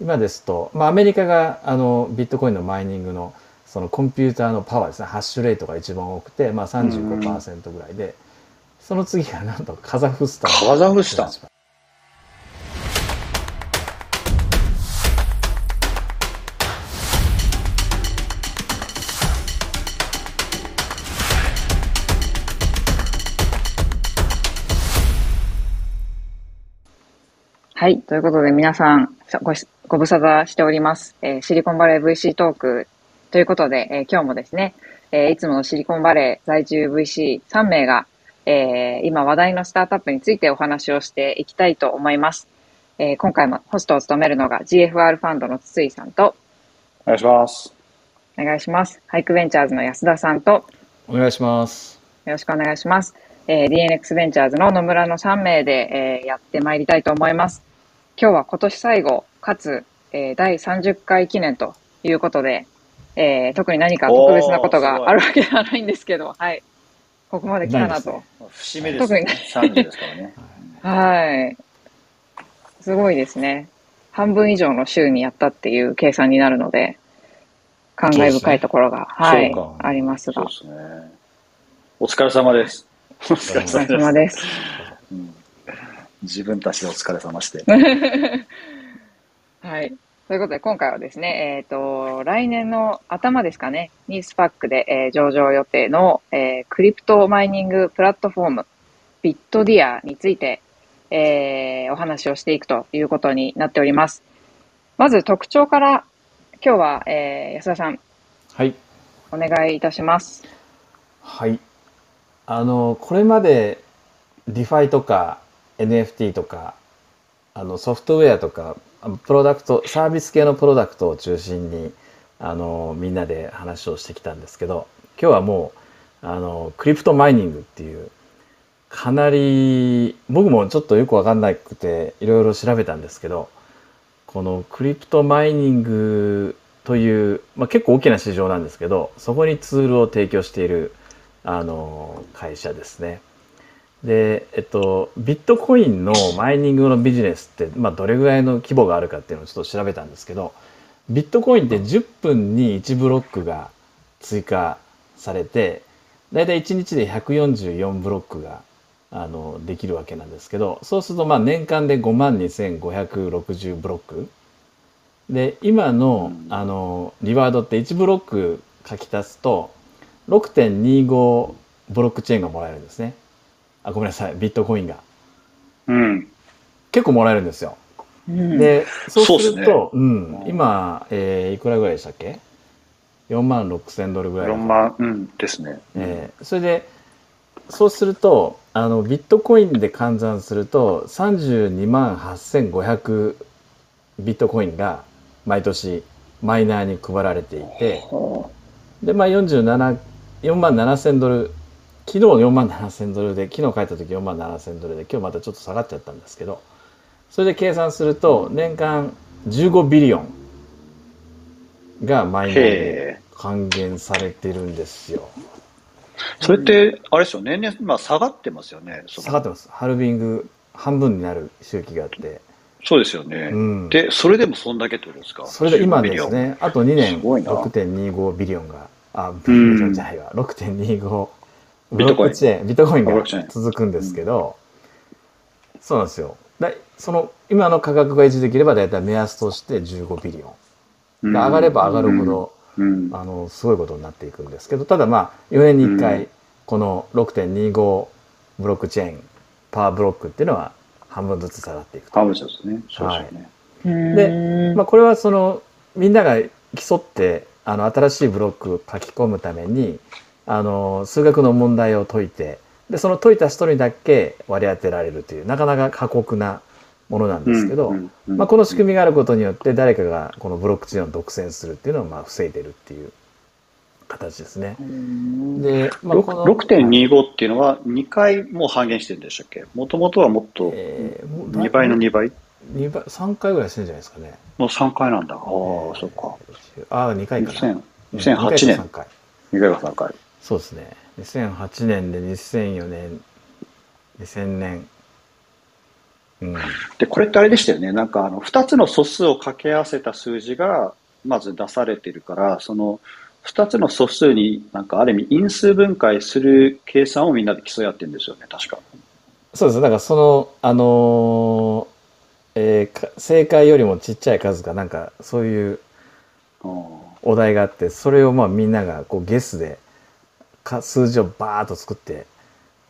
今ですと、まあ、アメリカがあのビットコインのマイニングのそのコンピューターのパワーですね。ハッシュレートが一番多くて、まあ、35%ぐらいで、その次がなんとカザフスタン。カザフスタンはい。ということで皆さんごご無沙汰しております。えー、シリコンバレー VC トークということで、えー、今日もですね、えー、いつものシリコンバレー在住 VC3 名が、えー、今話題のスタートアップについてお話をしていきたいと思います。えー、今回もホストを務めるのが GFR ファンドの筒井さんと、お願いします。お願いします。ハイクベンチャーズの安田さんと、お願いします。よろしくお願いします。えー、DNX ベンチャーズの野村の3名で、えー、やってまいりたいと思います。今日は今年最後、かつ、えー、第30回記念ということで、えー、特に何か特別なことがあるわけではないんですけど、はい。ここまで来たなと。節目です、ね。特にですからね。はい。すごいですね。半分以上の週にやったっていう計算になるので、感慨深いところが、ね、はい、ありますが。そうですね。お疲れ様です。お疲れ様です。自分たちでお疲れ様して。はい。ということで、今回はですね、えっ、ー、と、来年の頭ですかね、に SPAC で、えー、上場予定の、えー、クリプトマイニングプラットフォーム、ビットディアについて、えー、お話をしていくということになっております。まず特徴から、今日は、えー、安田さん。はい。お願いいたします。はい。あの、これまで、 DeFi とか、NFT とかあのソフトウェアとかプロダクトサービス系のプロダクトを中心にあのみんなで話をしてきたんですけど今日はもうあのクリプトマイニングっていうかなり僕もちょっとよく分かんなくていろいろ調べたんですけどこのクリプトマイニングという、まあ、結構大きな市場なんですけどそこにツールを提供しているあの会社ですね。で、えっと、ビットコインのマイニングのビジネスって、まあ、どれぐらいの規模があるかっていうのをちょっと調べたんですけど、ビットコインって10分に1ブロックが追加されて、だいたい1日で144ブロックがあのできるわけなんですけど、そうするとまあ年間で5万2560ブロック。で、今のあのリワードって1ブロック書き足すと6.25ブロックチェーンがもらえるんですね。あごめんなさい。ビットコインが、うん、結構もらえるんですよ、うん、でそうするとう、ね、うん、今、えー、いくらぐらいでしたっけ？4万6千ドルぐらい。4万、うん、ですね、えー、それでそうするとあのビットコインで換算すると32万8500ビットコインが毎年マイナーに配られていて。でまあ47 4万7千ドル昨日4万7000ドルで昨日帰った時4万7000ドルで今日またちょっと下がっちゃったんですけどそれで計算すると年間15ビリオンがマイナーで還元されてるんですよ。それって、あれですよ、年々、まあ、下がってますよね。下がってます。ハルビング、半分になる周期があって。そうですよね。うん、で、それでもそんだけってことですか？それで今ですね、あと2年、6.25ビリオンが、あ、ビリオンじゃないわ、6.25ビットコイン。ビットコインが続くんですけど、うん、そうなんですよ。だその今の価格が維持できれば大体目安として15ビリオン。上がれば上がるほど、うん、あのすごいことになっていくんですけどただまあ4年に1回この6.25ブロックチェーンパワーブロックっていうのは半分ずつ下がっていく半分ずつね。そうですね。はい、で、まあ、これはそのみんなが競ってあの新しいブロックを書き込むためにあの数学の問題を解いてでその解いた人にだけ割り当てられるというなかなか過酷なものなんですけど、まあ、この仕組みがあることによって誰かがこのブロックチェーンを独占するっていうのをまあ防いでるっていう形ですね。で、まあ、6.25っていうのは2回もう半減してるんでしたっけもともとはもっと2倍の2倍、2倍 ?3 回ぐらいしてるんじゃないですかね。もう3回なんだ。ああ、そっか。ああ、2回かな。2008年。2回か3回。そうですね2008年で2004年2000年うん、で、これってあれでしたよね。なんか、あの、二つの素数を掛け合わせた数字が、まず出されてるから、その、二つの素数になんかある意味因数分解する計算をみんなで競い合ってるんですよね、確か。そうです。だからその、あのー、えー、正解よりもちっちゃい数かなんかそういうお題があって、それをまあみんながこうゲスでか数字をバーッと作って、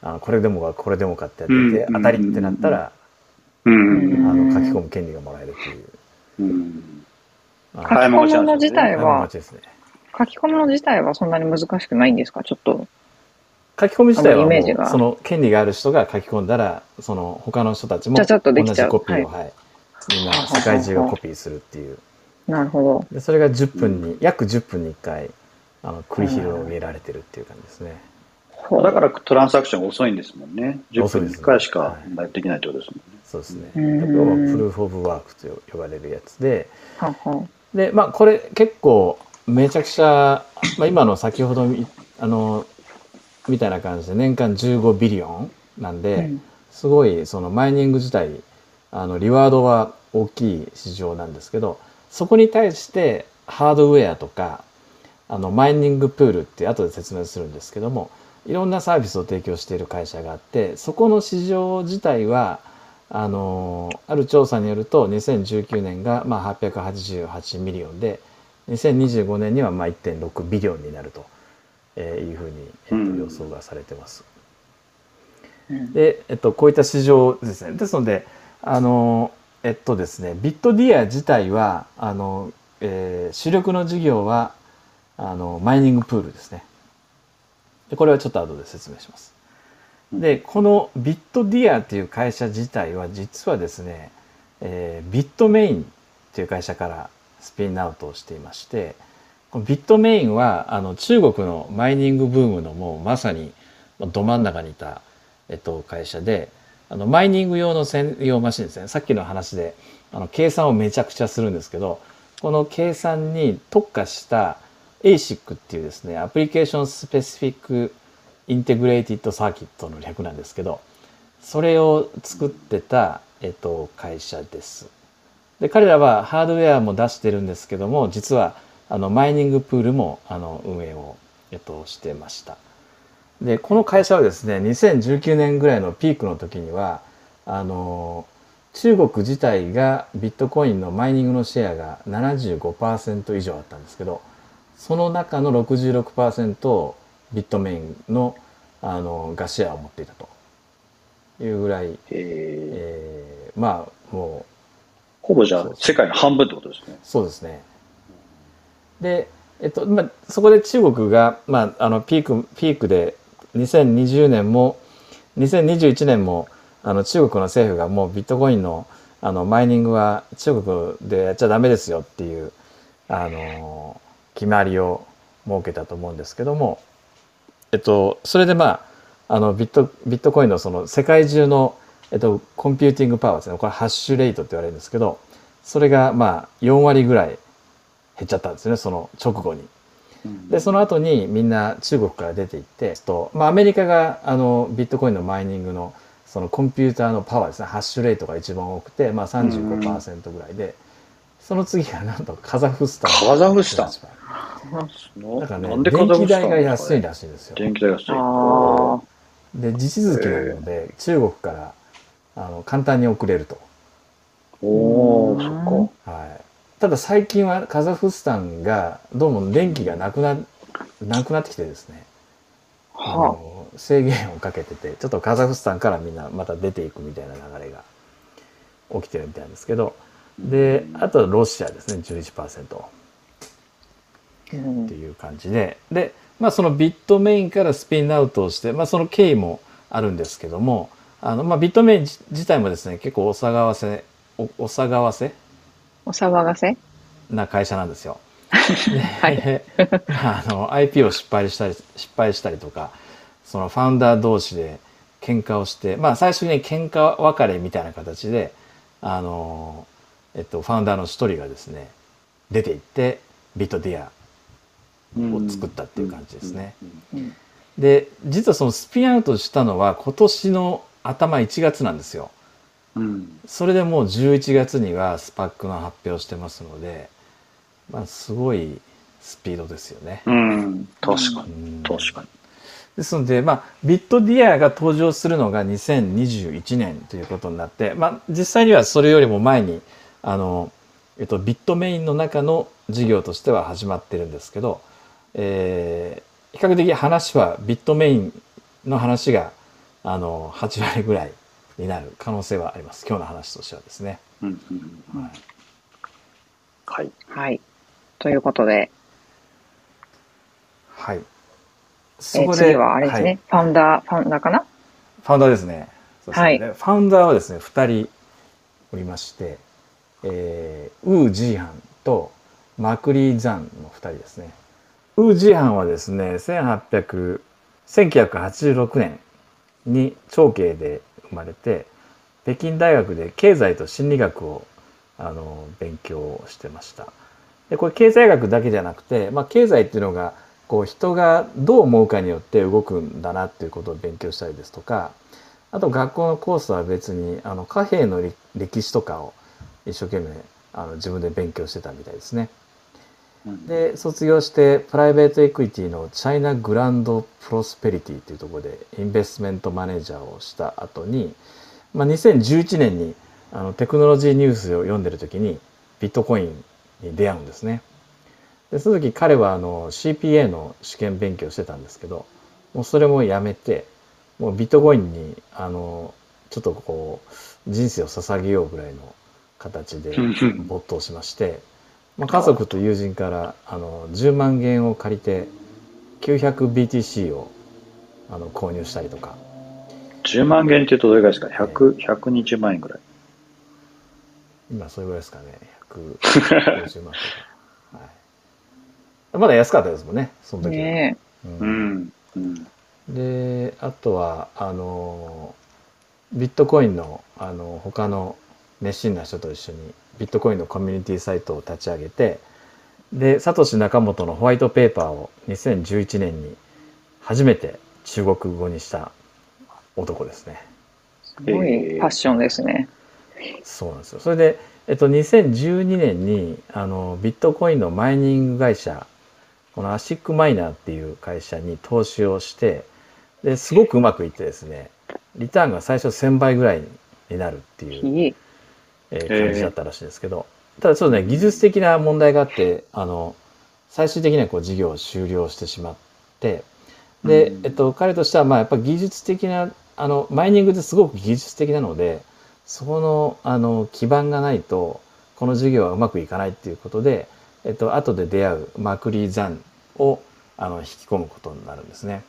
あこれでもかこれでもかってやってて、当たりってなったら、あの書き込む権利がもらえるっていう。うん。書き込むの自体は、書き込むの自体はそんなに難しくないんですか？ちょっと。書き込み自体はもうその権利がある人が書き込んだらその他の人たちも同じコピーを、はい、みんな世界中がコピーするっていう。なるほど。でそれが10分に、約10分に1回あの繰り広げられてるっていう感じですね。だからトランサクション遅いんですもんね。10分に1回しかできないってことですもんね。そうですね。プルーフ・オブ・ワークと呼ばれるやつで、で、まあこれ結構めちゃくちゃ、まあ、今の先ほどあのみたいな感じで年間15ビリオンなんで、うん、すごいそのマイニング自体あのリワードは大きい市場なんですけどそこに対してハードウェアとかあのマイニングプールって後で説明するんですけどもいろんなサービスを提供している会社があってそこの市場自体はあのある調査によると2019年がまあ888 million で2025年にはまあ1.6 billion になると。えー、いうふうに、えっと、予想がされてます。うん、で、えっと、こういった市場ですね。ですので、あの、えっとですね、ビットディア自体は、あの、えー、主力の事業は、あの、マイニングプールですね。で、これはちょっと後で説明します。で、このビットディアっていう会社自体は、実はですね、えー、ビットメインっていう会社からスピンアウトをしていまして、このビットメインはあの中国のマイニングブームのもうまさにど真ん中にいた、えっと、会社であのマイニング用の専用マシンですねさっきの話であの計算をめちゃくちゃするんですけどこの計算に特化した ASIC っていうですね Application Specific Integrated Circuit の略なんですけどそれを作ってた、えっと、会社です。で彼らはハードウェアも出してるんですけども実はあのマイニングプールもあの運営を、えっと、してました。でこの会社はですね2019年ぐらいのピークの時にはあの中国自体がビットコインのマイニングのシェアが75%以上あったんですけどその中の66%をビットメインのあのがシェアを持っていたと。いうぐらい、えー、まあもうほぼじゃあ世界の半分ってことですね。そうですね。で、えっと、まあ、そこで中国が、まあ、あの、ピーク、ピークで、2020年も、2021年も、あの、中国の政府がもうビットコインの、あの、マイニングは中国でやっちゃダメですよっていう、あの、決まりを設けたと思うんですけども、えっと、それでまあ、あの、ビット、ビットコインのその世界中の、えっと、コンピューティングパワーですね。これハッシュレートって言われるんですけど、それがまあ4割ぐらい減っちゃったんですねその直後に。でその後にみんな中国から出ていってと、まあ、アメリカがあのビットコインのマイニングのそのコンピューターのパワーですねハッシュレートが一番多くて、まあ35%ぐらいで、その次がなんとカザフスタン。カザフスタン。だからね電気代が安いらしいんですよ。電気代安いで地続きなので中国からあの簡単に送れると。おおそっか。はい。ただ最近はカザフスタンがどうも電気がなくななくなってきてですね、はあ、制限をかけててちょっとカザフスタンからみんなまた出ていくみたいな流れが起きてるみたいですけどであとロシアですね11%っていう感じで。で、まあ、そのビットメインからスピンアウトをして、まあ、その経緯もあるんですけどもあの、まあ、ビットメイン自体もですね結構お騒がせおお騒がせ？お騒がせ？な会社なんですよ。はい、あの IP を失敗したり失敗したりとかそのファウンダー同士で喧嘩をしてまあ最初に喧嘩別れみたいな形であの、えっと、ファウンダーの一人がですね出ていってビットディアを作ったっていう感じですね。で実はそのスピンアウトしたのは今年の頭1月なんですよ。うん。それでもう11月にはスパックの発表してますので、まあ、すごいスピードですよね。うん。確かうに。ん確かに。ですので、まあ、ビットディアが登場するのが2021年ということになって、まあ、実際にはそれよりも前に、あの、えっと、ビットメインの中の事業としては始まってるんですけど、えー比較的話はビットメインの話が、あの、8割ぐらいになる可能性はあります。今日の話としてはですね。うん。うんうんはいはい。はい。ということで、はい。えー次はあれですね、はいファウンダー、ファウンダーかな？ファウンダーですね。そうですねはいでファウンダーはですね、2人おりまして、えーウー・ジーハンとマクリー・ザンの2人ですね。ウー・ジーハンはですね、1800 1986年に長慶で生まれて、北京大学で経済と心理学をあの勉強してました。でこれ経済学だけじゃなくて、まあ、経済っていうのがこう人がどう思うかによって動くんだなっていうことを勉強したりですとかあと学校のコースは別にあの貨幣の歴歴史とかを一生懸命あの自分で勉強してたみたいですね。うん、で卒業してプライベートエクイティのチャイナグランドプロスペリティというところでインベストメントマネージャーをした後に、まあ、2011年にあのテクノロジーニュースを読んでる時にビットコインに出会うんですね。でその時彼はあの CPA の試験勉強してたんですけどもうそれもやめてもうビットコインにあのちょっとこう人生を捧げようぐらいの形で没頭しまして。まあ、家族と友人からあの10万元を借りて 900BTC をあの購入したりとか10万元って言うとどれぐらいですか ?100、120万円ぐらい。今それぐらいですかね150万とか、はい、まだ安かったですもんねその時は、ねううんん。うん。であとはあのビットコインのあの他の熱心な人と一緒にビットコインのコミュニティサイトを立ち上げてでサトシ・ナカモトのホワイトペーパーを2011年に初めて中国語にした男ですね。すごいパッションですね。そうなんですよ。それで、えっと、2012年にあのビットコインのマイニング会社このアシックマイナーっていう会社に投資をしてですごくうまくいってですねリターンが最初1000倍ぐらいになるっていう。えー感じだったらしいんですけど、ただちょっとね技術的な問題があってあの最終的にはこう事業を終了してしまってで、うん。えっと、彼としてはまあやっぱ技術的なあのマイニングってすごく技術的なのでそこのあの基盤がないとこの事業はうまくいかないっていうことで、えっと後で出会うマクリー・ザンをあの引き込むことになるんですね。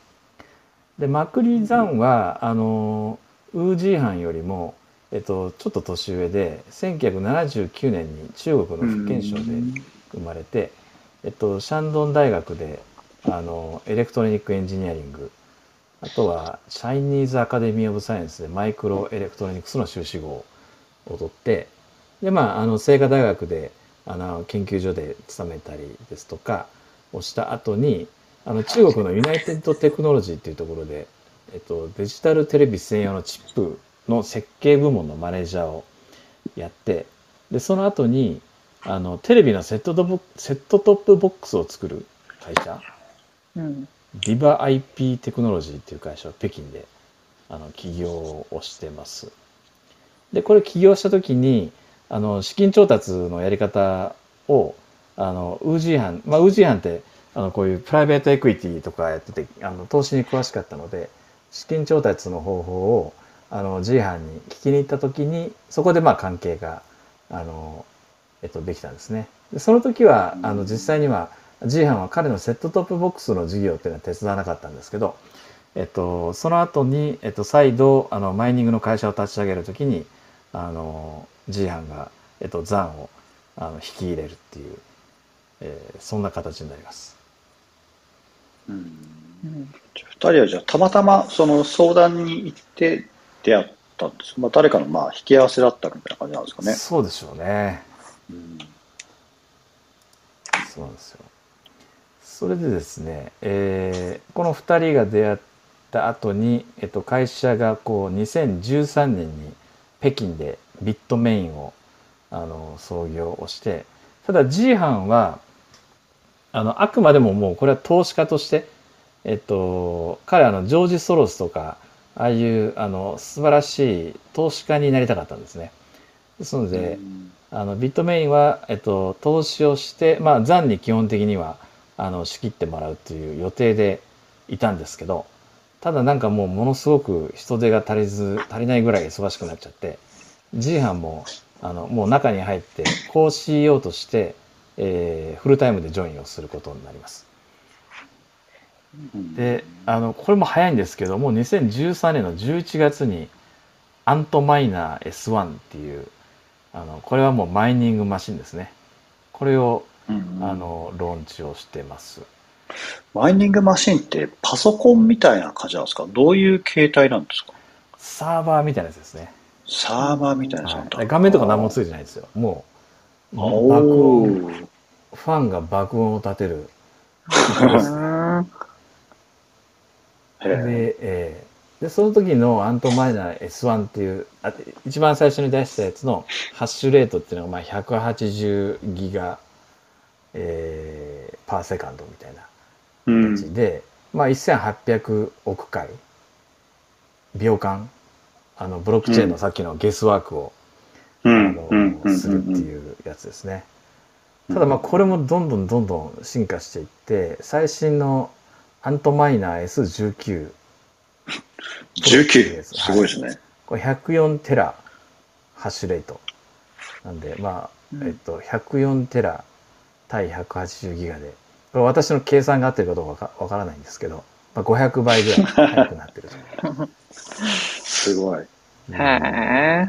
でマクリー・ザンはあのウー・ジーハンよりも、えっと、ちょっと年上で1979年に中国の福建省で生まれて、えっと、シャンドン大学であの Electronic Engineering あとは Chinese Academy of Science でマイクロエレクトロニクスの修士号を取ってでまああの清華大学であの研究所で勤めたりですとかをした後にあの中国のユナイテッドテクノロジーっていうところで、えっと、デジタルテレビ専用のチップの設計部門のマネージャーをやってでその後にあのテレビのセットトップセットトップボックスを作る会社うん。ビバ IP テクノロジーっていう会社を北京であの起業をしてます。でこれ起業した時にあの資金調達のやり方をあのウージーハン、まあ、ウージーハンってあのこういうプライベートエクイティとかやっててあの投資に詳しかったので資金調達の方法をあのジーハンに聞きに行った時にそこでまあ関係があの、えっと、できたんですね。でその時はあの実際にはジーハンは彼のセットトップボックスの事業っていうのは手伝わなかったんですけど、えっと、その後に、えっと、再度あのマイニングの会社を立ち上げる時にあのジーハンが、えっと、ザンをあの引き入れるっていう、えーそんな形になります。うんうん二人はじゃあたまたまその相談に行って出会ったんですまあ誰かのまあ引き合わせだったみたいな感じなんですかね。そうでしょうね。うんそうなんですよ。それでですね、えーこの2人が出会った後に、えっと、会社がこう2013年に北京でビットメインをあの創業をしてただ G 班はあのあくまでももうこれは投資家としてえっと彼はあのジョージ・ソロスとかああいうあの素晴らしい投資家になりたかったんですね。ですので、あのビットメインは、えっと、投資をして、まあ、残に基本的にはあの仕切ってもらうという予定でいたんですけどただなんかもうものすごく人手が足りず足りないぐらい忙しくなっちゃって G 班もあのもう中に入ってこうしようとして、えー、フルタイムでジョインをすることになります。であのこれも早いんですけども2013年の11月にアントマイナー S1 っていうあのこれはもうマイニングマシンですね。これを、うんうん、あのローンチをしてます。マイニングマシンってパソコンみたいな感じなんですか？どういう形態なんですか？サーバーみたいなやつですね。サーバーみたいなやつ、はい、画面とか何もついてないですよ。もう爆音。ファンが爆音を立てる で、えー、でその時のアントマイナー S1 っていうあ一番最初に出したやつのハッシュレートっていうのがまあ180ギガ、えー、パーセカンドみたいな形で、うん、まあ、1800億回秒間あのブロックチェーンのさっきのゲスワークを、うん、あのするっていうやつですね。ただまあこれもどんどんどんどん進化していって最新のアントマイナー S19。19? すごいですね。はい、これ104テラハッシュレート。なんで、まあ、えっと、104テラ対180ギガで、これ私の計算が合ってるかどうかわからないんですけど、まあ、500倍ぐらい速くなってると。すごい。へえ。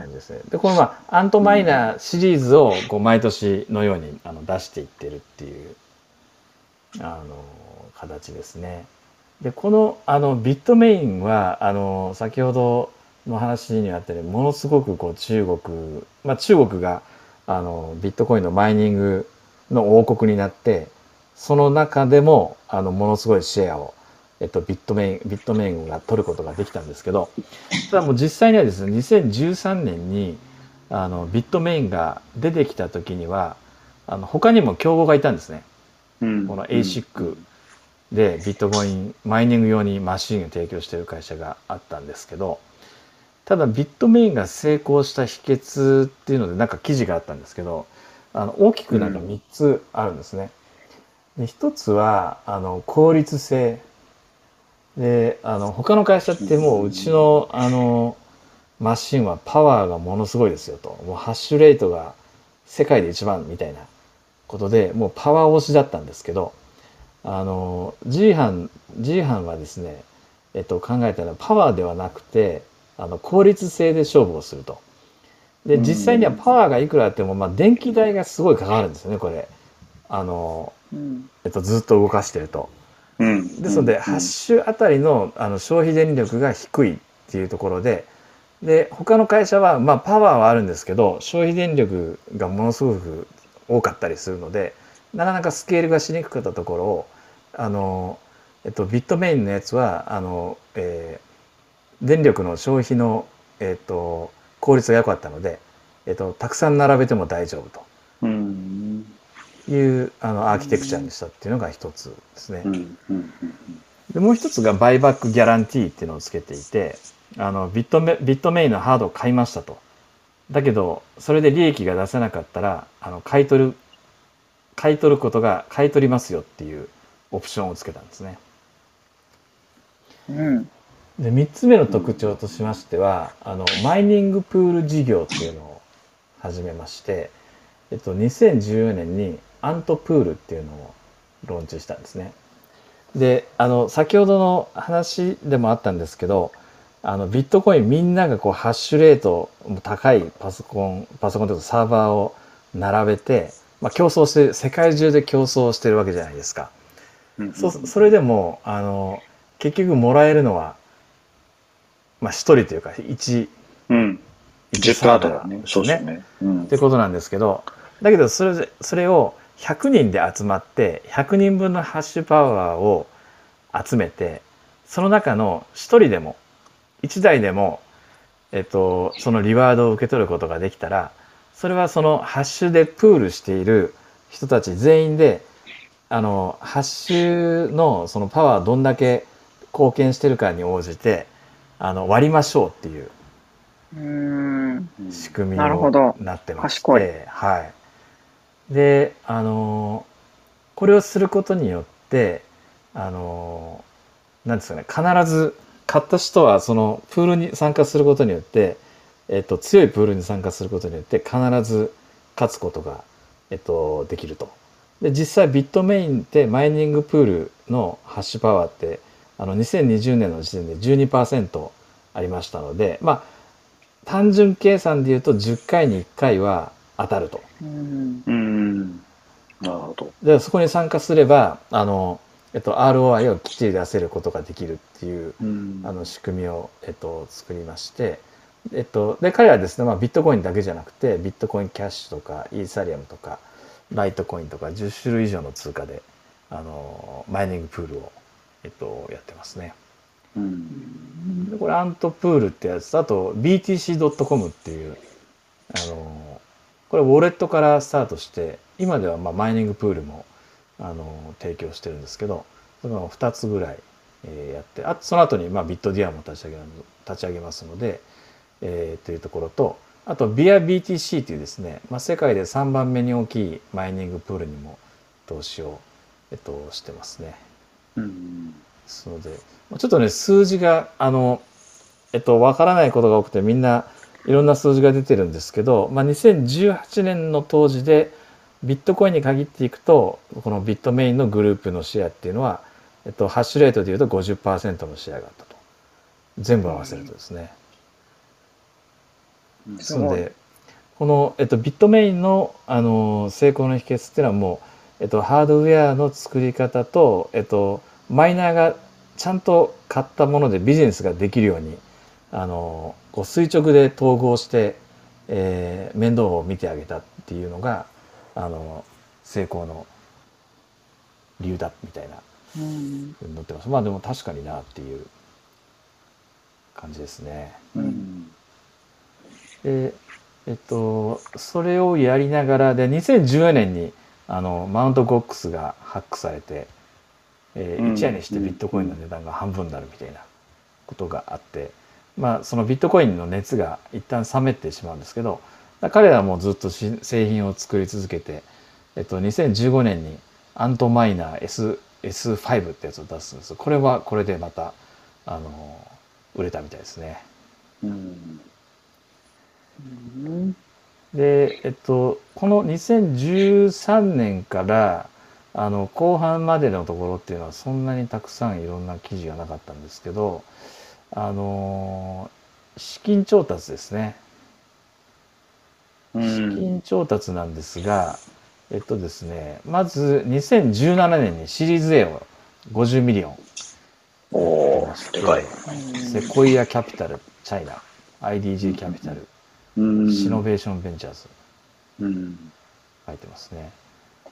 で、このまあ、アントマイナーシリーズをこう毎年のようにあの出していってるっていう、あの、形ですね。でこのあのビットメインはあの先ほどの話にあったようにものすごくこう中国、まあ、中国があのビットコインのマイニングの王国になってその中でもあのものすごいシェアを、えっと、ビットメインビットメインが取ることができたんですけどただもう実際にはですね2013年にあのビットメインが出てきた時にはあの他にも競合がいたんですね。うん、この ASIC でビットコインマイニング用にマシンを提供している会社があったんですけどただビットメインが成功した秘訣っていうのでなんか記事があったんですけどあの大きくなんか3つあるんですね。で1つはあの効率性。であの他の会社ってもううちのあのマシンはパワーがものすごいですよと。もうハッシュレートが世界で一番みたいなことでもうパワー推しだったんですけどあの G 班 G 班はですね、えっと、考えたらパワーではなくてあの効率性で勝負をすると。で実際にはパワーがいくらあっても、まあ、電気代がすごいかかるんですよねこれ。あの、えっと、ずっと動かしてると。うん、ですので、ハッシュあたりのあの消費電力が低いっていうところでで他の会社は、まあ、パワーはあるんですけど消費電力がものすごく多かったりするのでなかなかスケールがしにくかったところをあの、えっと、ビットメインのやつはあの、えー、電力の消費の、えっと、効率が良かったので、えっと、たくさん並べても大丈夫というあのアーキテクチャにしたっていうのが一つですね。でもう一つがバイバックギャランティーっていうのをつけていてあのビットメビットメインのハードを買いましたと。だけどそれで利益が出せなかったらあの買い取る買い取ることが買い取りますよっていうオプションをつけたんですね。うん、で3つ目の特徴としましてはあのマイニングプール事業っていうのを始めまして、えっと、2014年にアントプールっていうのをローンチしたんですね。であの先ほどの話でもあったんですけどあのビットコインみんながこうハッシュレート高いパソコンパソコンというかサーバーを並べて、まあ、競争して世界中で競争してるわけじゃないですか。そそれでもあの結局もらえるのは、まあ、1人というか1、うん、1サーバーですね。ね。うん、ってことなんですけどだけどそれそれを100人で集まって100人分のハッシュパワーを集めてその中の1人でも1台でもえっと、そのリワードを受け取ることができたら、それはそのハッシュでプールしている人たち全員で、あの、ハッシュのそのパワーどんだけ貢献してるかに応じて、あの、割りましょうっていう。仕組みになってまして、はい。で、あの、これをすることによって、あの、なんですかね、必ず買った人はそのプールに参加することによって、えっと、強いプールに参加することによって必ず勝つことが、えっと、できると。で、実際ビットメインってマイニングプールのハッシュパワーって、あの、2020年の時点で12%ありましたので、まあ、単純計算で言うと10回に1回は当たると。うん。うん。なるほど。で、そこに参加すれば、あの、えっと、ROI をきっちり出せることができるっていう、うんあの、仕組みを、えっと、作りまして、えっと、で、彼はですね、まあ、ビットコインだけじゃなくて、ビットコインキャッシュとか、イーサリアムとか、ライトコインとか、10種類以上の通貨で、あの、マイニングプールを、えっと、やってますね。うん。でこれアントプールってやつとあと BTC.com っていうあのこれウォレットからスタートして今ではまあマイニングプールもあの提供してるんですけどその2つぐらい、えーやってあとその後にまあビットディアも立ち上げる立ち上げますので、えーというところとあと BIABTC というですね、まあ、世界で3番目に大きいマイニングプールにも投資を、えっと、してますね。うん。ですので、まあちょっとね、数字が、あの、えっと、わからないことが多くて、みんないろんな数字が出てるんですけど、まあ、2018年の当時で、ビットコインに限っていくと、このビットメインのグループのシェアっていうのは、えっと、ハッシュレートでいうと50%のシェアがあったと。全部合わせるとですね。ですので、この、えっと、ビットメインの、あの、成功の秘訣っていうのはもう、えっと、ハードウェアの作り方と、えっと、マイナーがちゃんと買ったものでビジネスができるように、あの、こう垂直で統合して、えー面倒を見てあげたっていうのが、あの、成功の理由だみたいなうん。ふうに載ってます。まあでも確かになっていう感じですね。うん。で、えっと、それをやりながら、で、2014年に、あの、マウントゴックスがハックされて、えーうん一夜にしてビットコインの値段が半分になるみたいなことがあって、まあ、そのビットコインの熱が一旦冷めてしまうんですけど、彼らはもうずっとし製品を作り続けて、えっと、2015年にアントマイナー S S5 ってやつを出すんですこれはこれでまた、あの、売れたみたいですね。うん。うん。で、えっと、この2013年から、あの、後半までのところっていうのはそんなにたくさんいろんな記事がなかったんですけど、あの、資金調達ですね。う資ん。金調達なんですが、えっとですね、まず2017年にシリーズ A を50 million おー、でかい。セコイアキャピタル、チャイナ、IDG キャピタル、うん。シノベーションベンチャーズ、うん。書いてますね。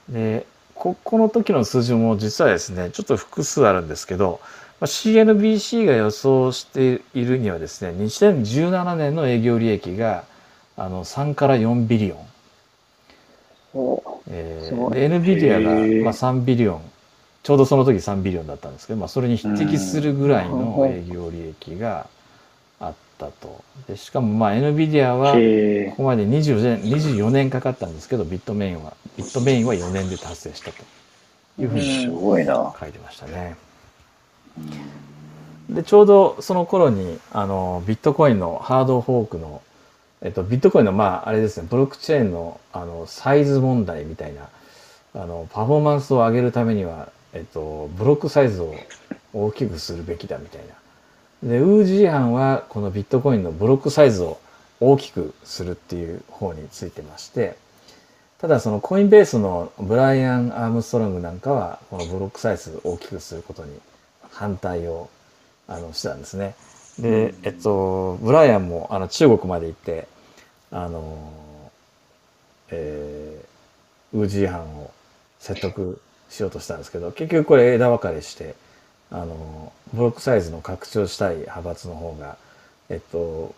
で、ここの時の数字も実はですね、ちょっと複数あるんですけど、まあ CNBC が予想しているにはですね、2017年の営業利益があの3から4 billion。おえー NVIDIA が、まあ、3ビリオン、ちょうどその時3ビリオンだったんですけど、まあ、それに匹敵するぐらいの営業利益があったと。でしかも、まあ、NVIDIA は、へここまで24年 ,24 年かかったんですけど、ビットメインは、ビットメインは4年で達成したというふうえ。に。書いてましたね。で、ちょうどその頃に、あの、ビットコインのハードフォークの、えっと、ビットコインの、まあ、あれですね、ブロックチェーンの、あの、サイズ問題みたいな、あの、パフォーマンスを上げるためには、えっと、ブロックサイズを大きくするべきだみたいな。で、ウージー班は、このビットコインのブロックサイズを大きくするっていう方についてまして、ただそのコインベースのブライアン・アームストロングなんかは、このブロックサイズを大きくすることに反対をあのしてたんですね。で、えっと、ブライアンもあの中国まで行って、あの、えー、ウージー班を説得しようとしたんですけど、結局これ枝分かれして、あの、ブロックサイズの拡張したい派閥の方が、えっと、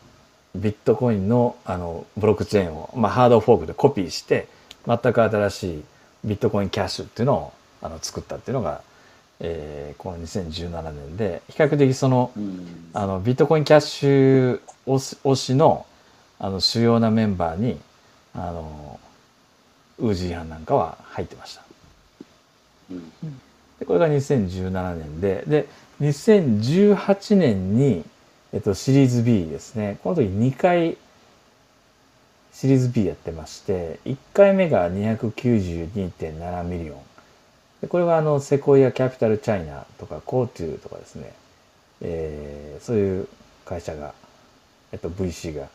ビットコインのあのブロックチェーンを、まあ、ハードフォークでコピーして全く新しいビットコインキャッシュっていうのをあの作ったっていうのが、えーこの2017年で比較的そのうんあのビットコインキャッシュ推し推しのあの主要なメンバーにあのウージーハンなんかは入ってました。うんでこれが2017年でで2018年に、えっと、シリーズ B ですね。この時2回シリーズ B やってまして1回目が292.7 million。でこれはあのセコイア・キャピタル・チャイナとかコートゥーとかですね、えーそういう会社が、えっと、VC が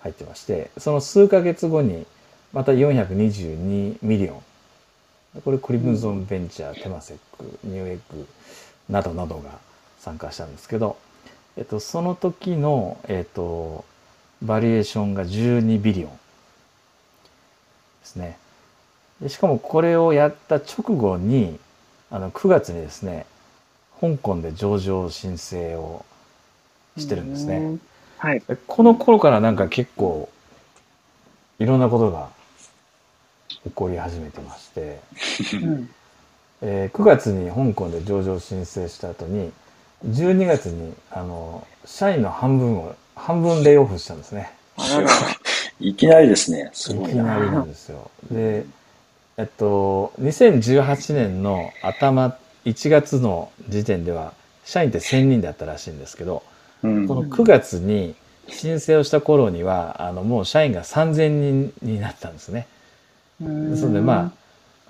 入ってましてその数ヶ月後にまた422 million これクリムゾンベンチャー、テマセック、ニューエッグなどなどが参加したんですけど、えっと、その時の、えっと、バリュエーションが12 billion ですね。でしかもこれをやった直後に、あの、9月にですね、香港で上場申請をしてるんですね。うん。はい。でこの頃からなんか結構いろんなことが起こり始めてまして、うん。えー9月に香港で上場申請した後に12月にあの社員の半分を半分レイオフしたんですね。い。きなりですね。すいごいな。きなりなんですよ。でえっと2018年の頭1月の時点では社員って1000人だったらしいんですけどうん。この9月に申請をした頃にはあのもう社員が3000人になったんですね。うんですのでまあ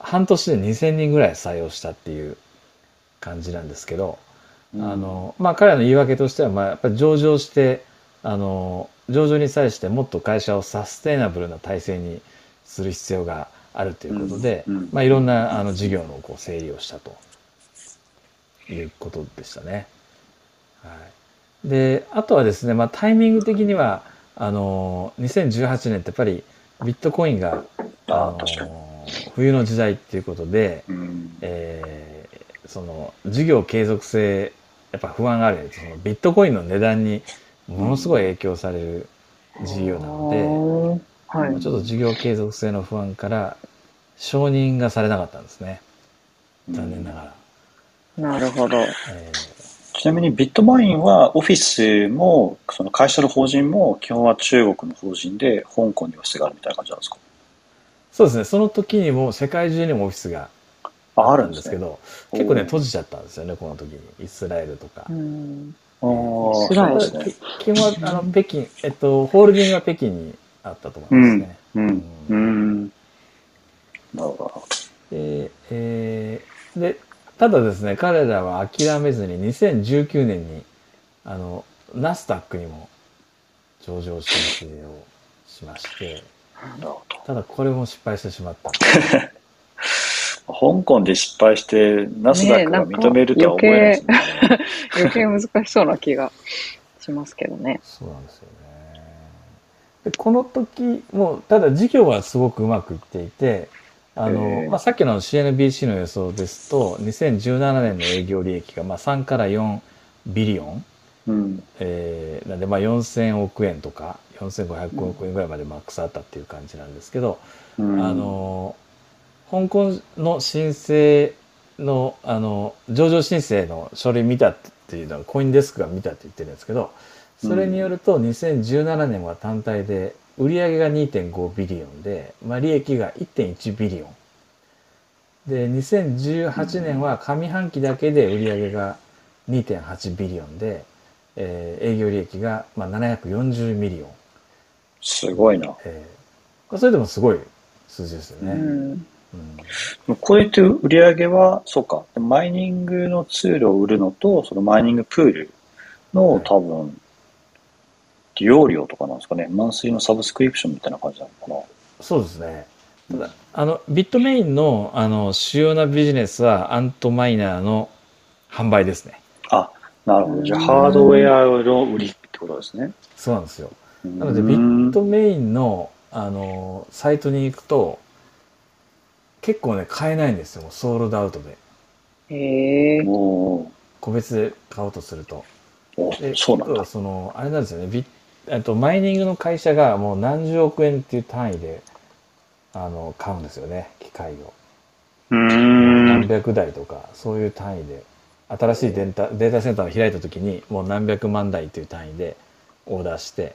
半年で2000人ぐらい採用したっていう感じなんですけど、うん。あのまあ彼らの言い訳としてはまあやっぱり上場してあの上場に際してもっと会社をサステイナブルな体制にする必要があるということで、うんうんまあ、いろんなあの事業のこう整理をしたということでしたね。はい、であとはですね、まあ、タイミング的にはあの2018年ってやっぱりビットコインがあの冬の時代っていうことで、うん。えーその事業継続性やっぱ不安があるそのビットコインの値段にものすごい影響される事業なので、はい。まあちょっと事業継続性の不安から承認がされなかったんですね。残念ながら、なるほど。えちなみにビットマインはオフィスもその会社の法人も基本は中国の法人で香港にオフィスがあるみたいな感じなんですか？ーそうですねその時にも世界中にもオフィスがあるるんですけど結構ね閉じちゃったんですよねこの時にイスラエルとか、うんああ、イスラエルそうですね。き基本はあの北京えっとホールディングは北京にあったと思いますね、うん。うん。なるほど。で,、えーでただですね彼らは諦めずに2019年にあのナスダックにも上場申請をしましてただこれも失敗してしまったど。香港で失敗してナスダックが認めるとは思えないですね。余計難しそうな気がしますけどね。そうなんですよねでこの時もただ事業はすごくうまくいっていてあの、えー。まあ、さっきの CNBC の予想ですと2017年の営業利益がまあ3から4ビリオン。うん。えーなんでまあ4000億円とか4500億円ぐらいまでマックスあったっていう感じなんですけど、うん。あ、の香港の申請のあの上場申請の書類見たっていうのは CoinDesk が見たって言ってるんですけどそれによると2017年は単体で売上が2.5 billion で、まあ、利益が1.1 billion。で2018年は上半期だけで売上が2.8 billion で、えー営業利益がまあ740 million、すごいな。えーそれでもすごい数字ですよね。うん。うん。こうやって売り上げは、そうか、マイニングのツールを売るのと、そのマイニングプールのはい。多分、利用料とかなんですかね。マンスリーのサブスクリプションみたいな感じなのかそうですね。ただ、あの、ビットメインの、あの、主要なビジネスは、アントマイナーの販売ですね。な。なるほど。じゃあ、うんハードウェアの売りってことですね。そうなんですよ。ななので、ビットメインの、あの、サイトに行くと、結構ね、買えないんですよ。ソールドアウトで。へえ。も個別で買おうとすると。う、おでそうなんだ。その、あれなんですよね。ビあとマイニングの会社がもう何十億円っていう単位であの買うんですよね。機械を。何ん。百台とかそういう単位で。新しいデータデータセンターを開いた時にもう何百万台っていう単位でオーダーして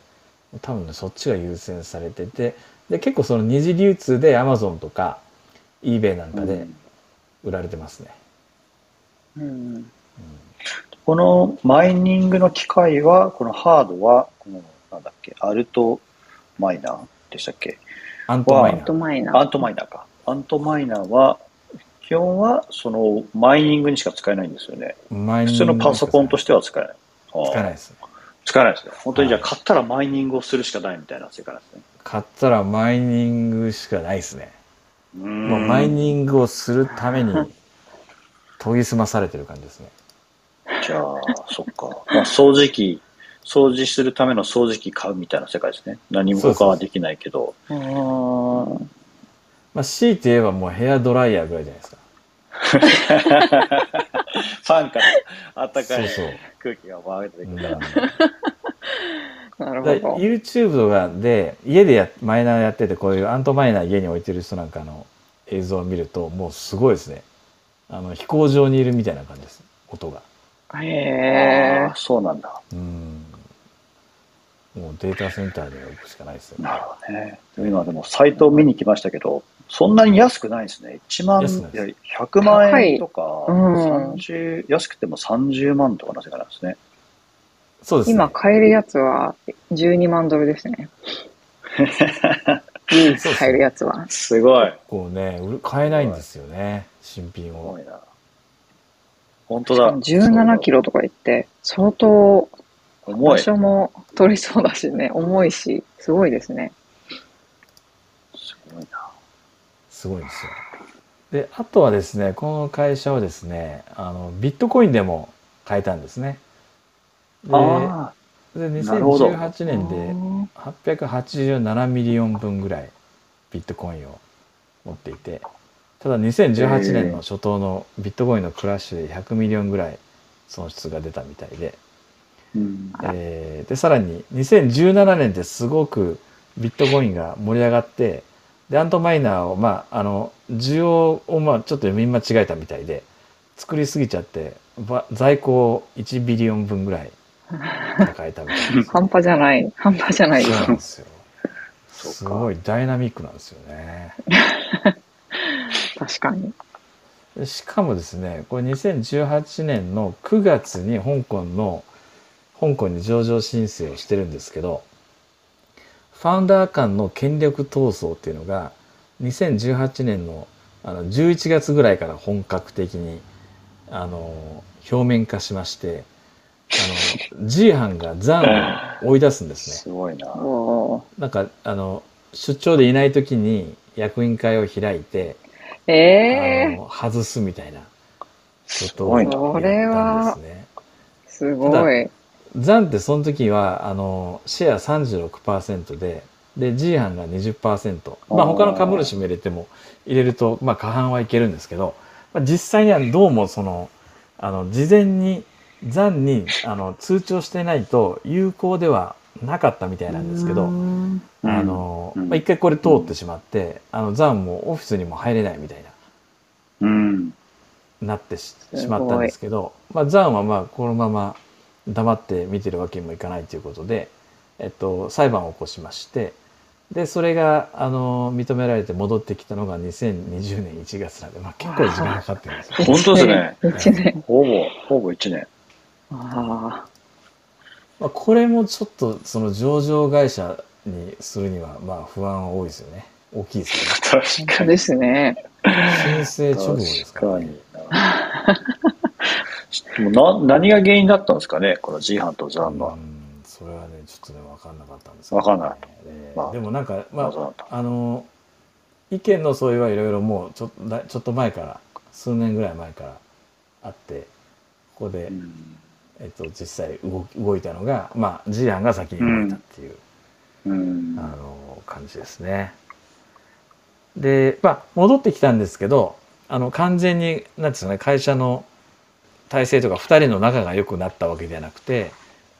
多分ねそっちが優先されててで結構その二次流通で Amazon とか eBay なんかで売られてますね、うん。このマイニングの機械は、このハードは、この、なんだっけ、アルトマイナーでしたっけ？ Antminerマイナー。 Antminer か。 Antminer は、基本は、その、マイニングにしか使えないんですよね。マイニング普通のパソコンとしては使えない。使えないですね使えないですね。本当にじゃあはい買ったらマイニングをするしかないみたいな世界なんですね。買ったらマイニングしかないですねもうんマイニングをするために研ぎ澄まされてる感じですねじゃあ、そっか。まあ、掃除機、掃除するための掃除機買うみたいな世界ですね。何も他はできないけど。うーんまあ強いて言えばもうヘアドライヤーぐらいじゃないですか ファンから暖かいそうそう空気が回ってくうんるから。だなるほど。YouTube とかで家でやマイナーやっててこういうアントマイナー家に置いてる人なんかの映像を見るともうすごいですねあの飛行場にいるみたいな感じです音がへああ、そうなんだ。うんもうデータセンターで置くしかないですよねなるほどね。今でもサイトを見に来ましたけど、そんなに安くないですね。1万、いいや100万円とか、うん30安くても30万とかの世界なんですね。そうですね今買えるやつは12万ドルですね。唯一買えるやつは。すごい。こうね買えないんですよね新品をすごいな。本当だ。17キロとか言って、相当重場所も取りそうだしね、重いし、すごいですね。ごいな。すごいんですよ。であとはですねこの会社はですねあのビットコインでも買えたんですね。であでなるほど。2018年で887 million 分ぐらいビットコインを持っていてただ2018年の初頭のビットコインのクラッシュで100 million ぐらい損失が出たみたいで、ーうん。えーでさらに2017年ですごくビットコインが盛り上がってで Antminer をまああの需要をまあちょっと読み間違えたみたいで作りすぎちゃってば在庫を1 billion 分ぐらい抱えたみたいです 半端じゃない、半端じゃないそうなんですよ。すごいダイナミックなんですよね。確かに。でしかもですね、これ2018年の9月に香港の、香港に上場申請をしてるんですけど、ファウンダー間の権力闘争っていうのが、2018年のあの11月ぐらいから本格的にあの表面化しまして、あの G 班がザンを追い出すんですね。すごいな。なんかあの出張でいない時に役員会を開いて、ええあの外すみたいなことをやったんですね。すごい。ザンってその時はあのシェア36%でで G 班が20%まあ他の株主も入れても入れると、まあ、過半はいけるんですけど、まあ、実際にはどうもそのあの事前にザンにあの通知をしてないと有効ではなかったみたいなんですけど、うん。あの、うん。まあ、一回これ通ってしまって、あの、ザンもオフィスにも入れないみたいな、うん。なってしまったんですけど、まあ、ザンはまあ、このまま黙って見てるわけにもいかないということで、えっと、裁判を起こしまして、で、それが、あの、認められて戻ってきたのが2020年1月なんで、まあ、結構時間かかってるんですよ。本当ですね。一年。ほぼ、ほぼ1年。あまあ、これもちょっと、その上場会社にするには、まあ、不安は多いですよね。大きいですよね。あ、確かですね。申請直後ですからね。確かにもな何が原因だったんですかね、この G 班とザンの。うんそれはねちょっとね分かんなかったんですけど。わかんないえーまあでもなんかまああの意見の相違はいろいろもうちょだちょっと前から数年ぐらい前からあってここで、うん。えっと、実際動き動いたのがまあ G 案が先に動いたっていう、うん。あの感じですね。でまあ戻ってきたんですけどあの完全になんですかね会社の体制とか2人の仲が良くなったわけではなくて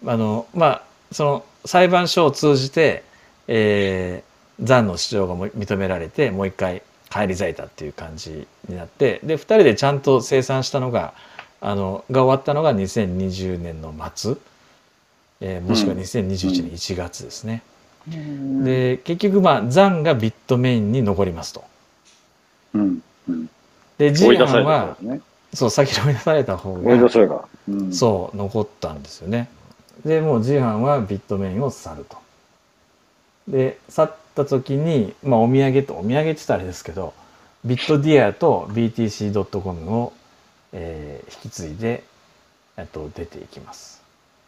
あのまあその裁判所を通じて、えー、残の主張がも認められてもう一回返り咲いたっていう感じになってで2人でちゃんと生産したのがあのが終わったのが2020年の末、えー、もしくは2021年1月ですね。うんで結局まあ残がビットメインに残りますと。うん。うん。で G 班はね。そう先に追い出された方が追い出された。うん。そう残ったんですよね。でもう G 班はビットメインを去ると。で去った時に、まあ、お土産とお土産って言ったらあれですけどビットディアと BTC.com を、えー引き継いで、えっと、出ていきます。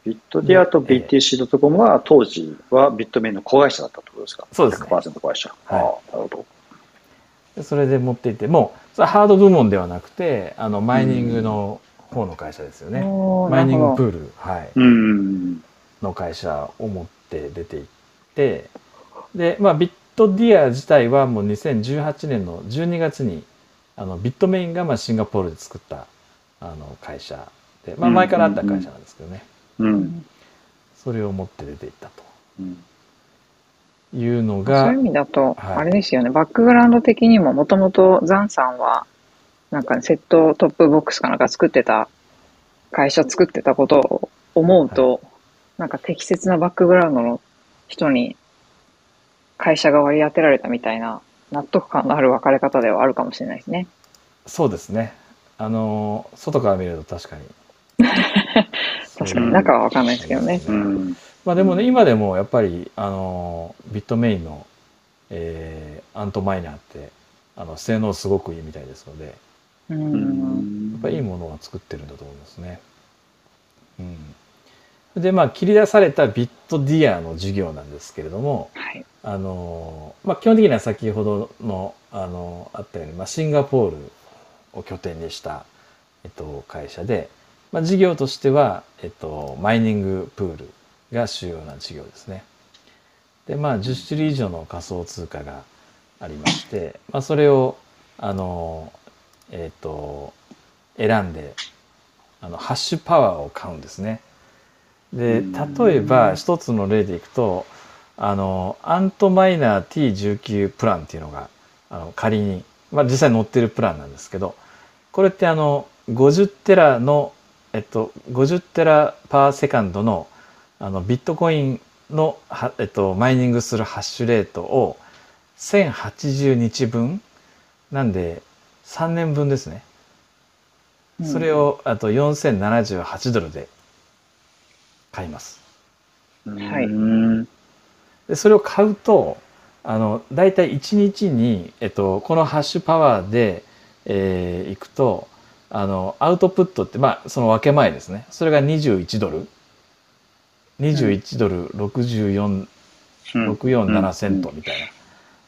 ビットディアと BTC.com は当時はビットメインの子会社だったってことですか？そうですね100%子会社。はいああ、なるほど。でそれで持っていってもうそれはハード部門ではなくてあのマイニングの方の会社ですよね。マイニングプール、はい、うん。の会社を持って出ていってで、まあ、ビットディア自体はもう2018年の12月にあのビットメインがまあシンガポールで作ったあの会社で、まあ、前からあった会社なんですけどね、う。んんそれを持って出ていったうん。というのそうがいう意味だと、はいあれですよね、バックグラウンド的にも、もともとザンさんは、なんかセットトップボックスかなんか作ってた、会社作ってたことを思うと、なんか適切なバックグラウンドの人に会社が割り当てられたみたいな納得感のある別れ方ではあるかもしれないですね。そうですねあの外から見ると確かに 確かに中はわかんないですけどね。うん。まあでもね、今でもやっぱり、あの、ビットメインの、えーアントマイナーって、あの、性能すごくいいみたいですので、う。うんん。やっぱりいいものを作ってるんだと思いますね。うん。で、まあ、切り出されたビットディアの事業なんですけれども、はい。あの、まあ、基本的には先ほどの、あの、あったように、まあ、シンガポールを拠点にした、えっと、会社で、まあ、事業としては、えっと、マイニングプールが主要な事業ですね。で、まあ、10種類以上の仮想通貨がありまして、まあ、それを、あの、えっと、選んで、あの、ハッシュパワーを買うんですね。で、例えば、一つの例でいくと、あの、アントマイナー T19 プランっていうのが、あの、仮に、まあ実際載ってるプランなんですけど、これってあの、50テラの、えっと、50 tera per second の、あの、ビットコインの、はえっと、マイニングするハッシュレートを1080日分なんで3年分ですね。それを、あと4078ドルで買います。はいうん。でそれを買うとあの大体1日に、えっと、このハッシュパワーで、えーいくとあのアウトプットってまあその分け前ですねそれが21ドル21ドル64 647セントみたいな。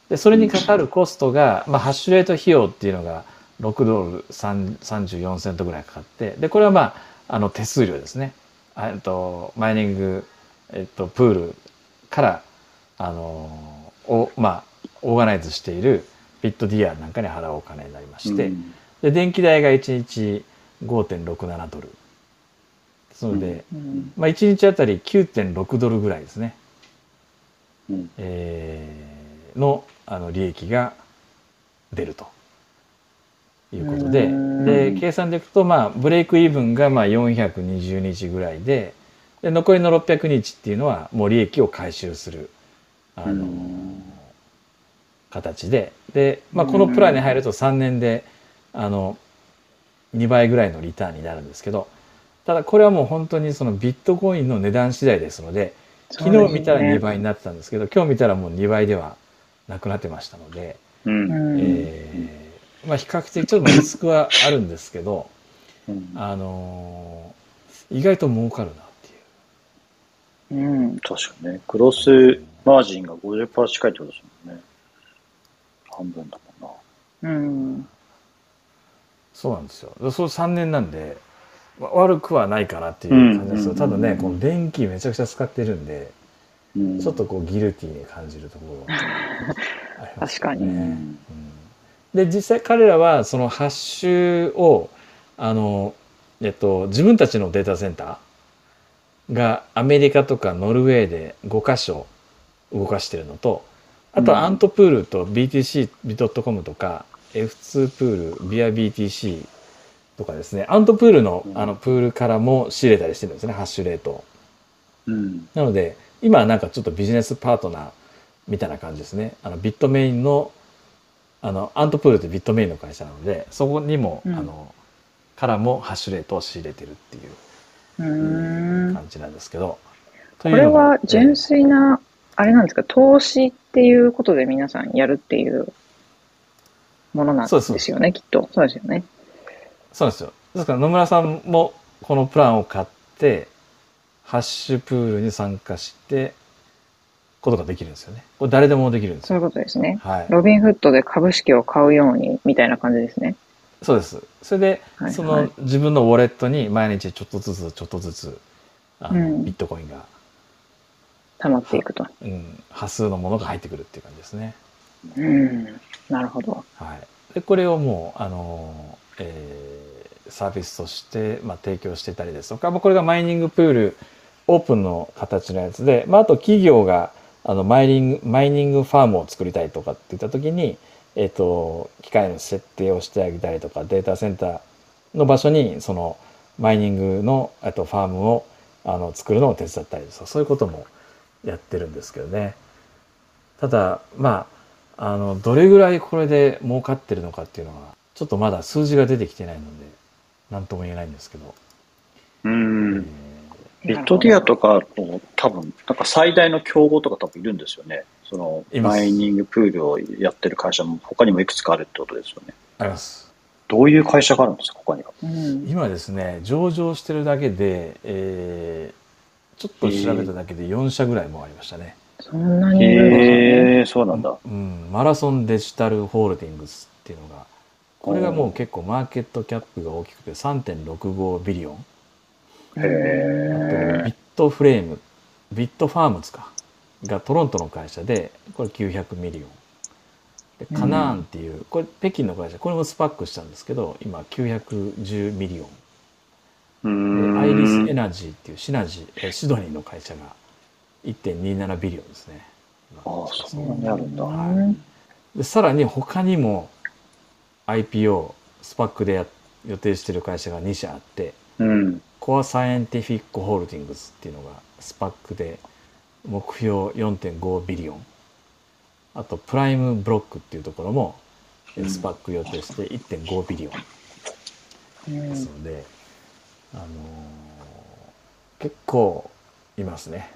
でそれにかかるコストが、まあ、ハッシュレート費用っていうのが6ドル3 34セントぐらいかかってでこれはまああの手数料ですね。あえっとマイニング、えっと、プールからあのおまあオーガナイズしているビットディアなんかに払うお金になりまして、うんで電気代が1日5.67ドルですので、うん。まあ、1日あたり9.6ドルぐらいですね、うん。えーのあの利益が出ると。いうことで。うん。で計算でいくと、まあ、ブレイクイーブンがまあ420日ぐらいでで残りの600日っていうのはもう利益を回収するあの、うん形で。で、まあ、このプランに入ると3年であの2倍ぐらいのリターンになるんですけどただこれはもう本当にそのビットコインの値段次第ですので昨日見たら2倍になってたんですけど今日見たらもう2倍ではなくなってましたので、うんうんえーまあ、比較的ちょっとリスクはあるんですけど、うんあのー意外と儲かるなっていう。うん。確かにね、クロスマージンが50%近いってことですもんね。半分だもんな。うん。そうなんですよ。でそれ3年なんで、わ悪くはないかなっていう感じですよ。うん。ただね、この電気めちゃくちゃ使ってるんで、うん。ちょっとこうギルティーに感じるところが あります確かに。うね。ん。うんで、実際彼らはそのハッシュを、あの、えっと、自分たちのデータセンタがアメリカとかノルウェーで5箇所動かしてるのとあとアントプールと BTC ビドットコムとか F2 プールビア BTC とかですねアントプールのうんあのプールからも仕入れたりしてるんですねハッシュレートをうん。なので今はなんかちょっとビジネスパートナーみたいな感じですねあのビットメインのあのアントプールってビットメインの会社なのでそこにも、うんあのからもハッシュレートを仕入れてるっていう。感じなんですけど。これは純粋粋な、あれなんですか、投資っていうことで皆さんやるっていうものなんですよね、きっと。そうですよね。そうですよ。ですから野村さんもこのプランを買って、ハッシュプールに参加して、ことができるんですよね。これ誰でもできるんですよ。そういうことですね。はい。ロビンフットで株式を買うようにみたいな感じですね。そうです。それで、はいそはいの自分のウォレットに毎日ちょっとずつちょっとずつ、あのうんビットコインが、溜まっていくと。うん、波数のものが入ってくるっていう感じですね。うん。なるほど。はい。で、これをもう、あの、えーサービスとして、まあ、提供してたりですとか、まあ、これがマイニングプール、オープンの形のやつで、まあ、あと企業が、あの、マイニング、マイニングファームを作りたいとかって言った時に、えっ、と、機械の設定をしてあげたりとか、データセンターの場所に、その、マイニングの、えっと、ファームを、あの、作るのを手伝ったりですとかそういうこともやってるんですけどね。ただ、まあ、あの、どれぐらいこれで儲かってるのかっていうのは、ちょっとまだ数字が出てきてないので、なんとも言えないんですけど。うえん。ービットディアとかと多分、なんか最大の競合とか多分いるんですよね。その、マイニングプールをやってる会社も他にもいくつかあるってことですよね。あります。どういう会社があるんですか、他には？うん。今ですね、上場してるだけで、えーちょっと調べただけで4社ぐらいもありましたね。そんなに。へえそうなんだ。うん、 Marathon Digital Holdings っていうのが、これがもう結構 market cap が大きくて3.65 billion。ビットフレーム、 Bitfarms か、がトロントの会社で、これ900 million。で Canaan っていう、これ北京の会社、これも SPAC したんですけど、今910 million。うでん。 Iris Energy っていうシナジー、えシドニーの会社が1.27 billion ですね。ああ、そんなにあるんだ。うんでさらに他にも IPO、 SPAC でや予定してる会社が2社あって、うん。 Core Scientific Holdings っていうのが SPAC で目標4.5 billion。あと PrimeBlock っていうところも SPAC 予定して1.5 billion うんですので、あのー結構いますね。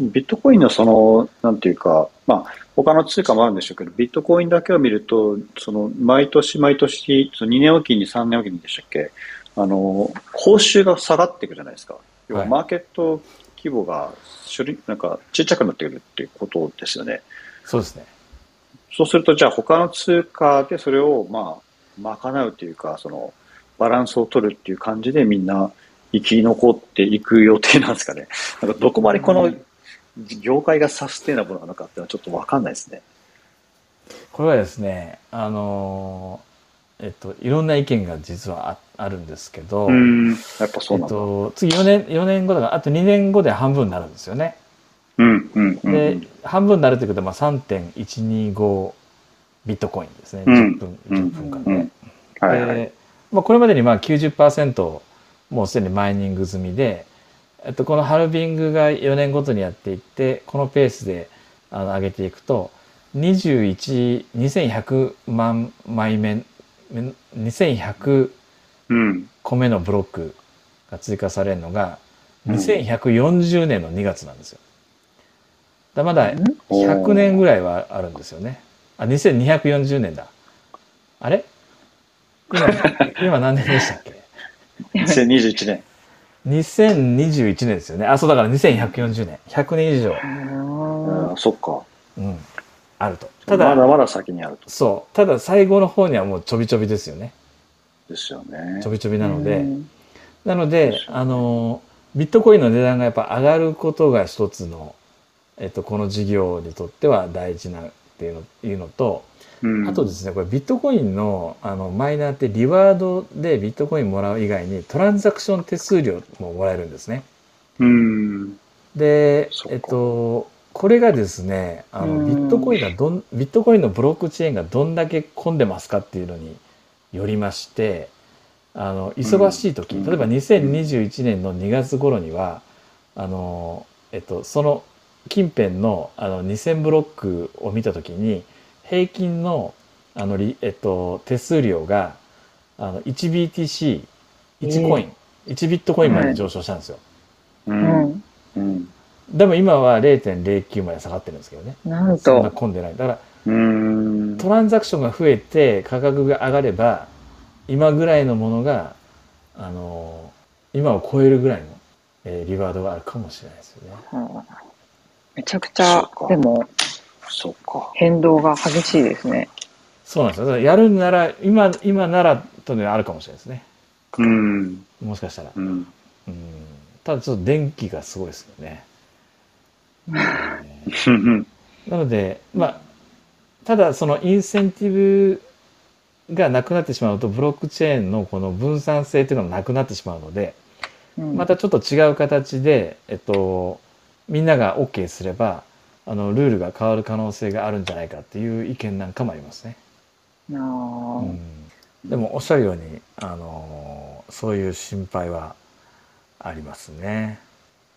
ビットコインのその、なんていうか、まあ、他の通貨もあるんでしょうけど、ビットコインだけを見ると、その、毎年毎年、その2年おきに3年おきにでしたっけ、あの、報酬が下がっていくじゃないですか。要は、はいマーケット規模が、なんか、ちっちゃくなってくるっていうことですよね。そうですね。そうすると、じゃあ他の通貨でそれを、まあ、賄うというか、その、バランスを取るっていう感じでみんな生き残っていく予定なんですかね。なんかどこまでこの業界がサステナブルなのかっていうのはちょっとわかんないですね。これはですね、あのーえっと、いろんな意見が実はああるんですけど、うん。やっぱそうえっなんだ。と、次4年、4年後だから、あと2年後で半分になるんですよね。うん、うん、うん。で、半分になるということは、まあ、3.125ビットコインですね。うん10分、うん10分間で。うんはいはい。で、まあ、これまでにまあ90%もうすでにマイニング済みで、えっと、このハルビングが4年ごとにやっていって、このペースであの上げていくと、21、2100万枚目、2100うん。個目のブロックが追加されるのが、うん2140年の2月なんですよ。だまだ100年ぐらいはあるんですよね。あ、2240年だ。あれ？今、今何年でしたっけ？2021年。2021年ですよね。あ、そうだから2140年。100年以上、ああ、そっか。うん、あると。まただ、だまだ先にあると。そう。ただ最後の方にはもうちょびちょびですよね。ですよねちょ。びちょびなので。うんなので、あの、ビットコインの値段がやっぱ上がることが一つの、えっと、この事業にとっては大事なっていうのいうのと、うん。あとですね、これビットコインのあのマイナーってリワードでビットコインもらう以外にトランザクション手数料ももらえるんですね。うん。でえっと、これがですね、あのうん。ビットコインがどん、ビットコインのブロックチェーンがどんだけ混んでますかっていうのによりまして、あの、忙しい時、うん。例えば2021年の2月頃には、あの、えっと、その近辺のあの2000ブロックを見た時に、平均の、あの、りえっと、手数料が、あの、1BTC、1コイン、1ビットコインまで上昇したんですよ。う。うんん。うん。でも今は0.09まで下がってるんですけどね。なんそんなと、混んでない。だからうん。トランザクションが増えて価格が上がれば、今ぐらいのものが、あのー今を超えるぐらいの、えーリワードがあるかもしれないですよね。はあめちゃくちゃでもそっか。変動が激しいですね。そうなんですよ。やるんなら、今、今ならというのはあるかもしれないですね。うん。もしかしたら。うん。うん。ただちょっと電気がすごいですよね。うん。なので、まあ、ただそのインセンティブがなくなってしまうと、ブロックチェーンのこの分散性っていうのがなくなってしまうので、うんまたちょっと違う形で、えっと、みんなが OK すれば、あの、ルールが変わる可能性があるんじゃないかっていう意見なんかもありますね。うん、でもおっしゃるように、あの、そういう心配はありますね。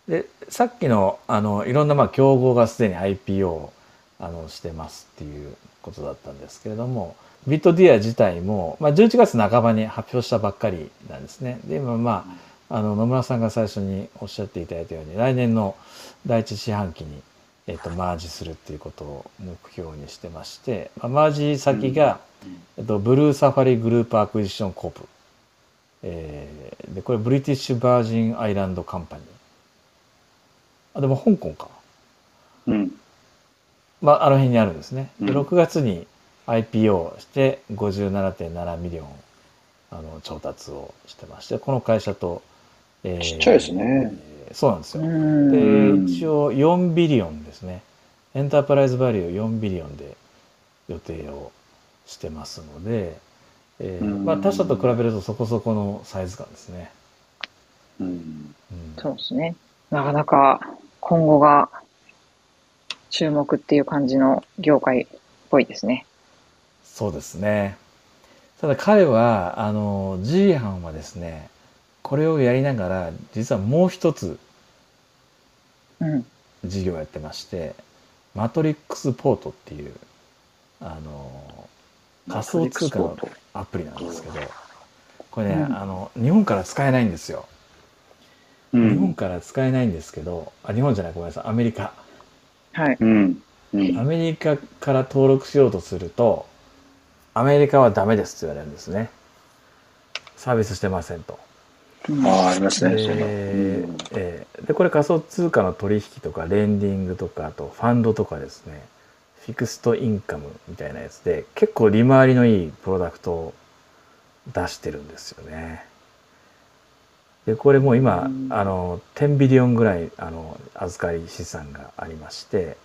で、さっきの、あの、いろんな、まあ、競合がすでに IPO をあのしてますっていうことだったんですけれども、ビットディア自体も、まあ、11月半ばに発表したばっかりなんですね。で、今、まあ、あの、野村さんが最初におっしゃっていただいたように、来年の第一四半期に、えっと、マージするっていうことを目標にしてまして、まあ、マージ先が、えっと、 Bluesafari Group Acquisition Corp。えーで、これ British Virgin Island company。あ、でも香港か。うん。まあ、あの辺にあるんですね。で、うん6月に IPO して57.7 million、あの、調達をしてまして、この会社と、えーちっちゃいですね。えーそうなんですよ。うんで、一応4ビリオンですね。エンタープライズバリュー4ビリオンで予定をしてますので、えーうんまあ他社と比べるとそこそこのサイズ感ですね。うん。うんそうですね。なかなか今後が注目っていう感じの業界っぽいですね。そうですね。ただ彼は、あの、G 班はですね、これをやりながら、実はもう一つうん。事業をやってまして、マトリックスポートっていう、あの、仮想通貨のアプリなんですけど、これね、うんあの、日本から使えないんですよ。う日本ん。から使えないんですけど、あ、日本じゃない、ごめんなさい、アメリカ。はい。うん。うんアメリカから登録しようとすると、アメリカはダメですって言われるんですね。サービスしてませんと。うんああ、ありますね。でそんなえーでこれ仮想通貨の取引とかレンディングとかあとファンドとかですねフィクストインカムみたいなやつで結構利回りのいいプロダクトを出してるんですよね。でこれもう今、うんあの10ビリオンぐらいあの預かり資産がありまして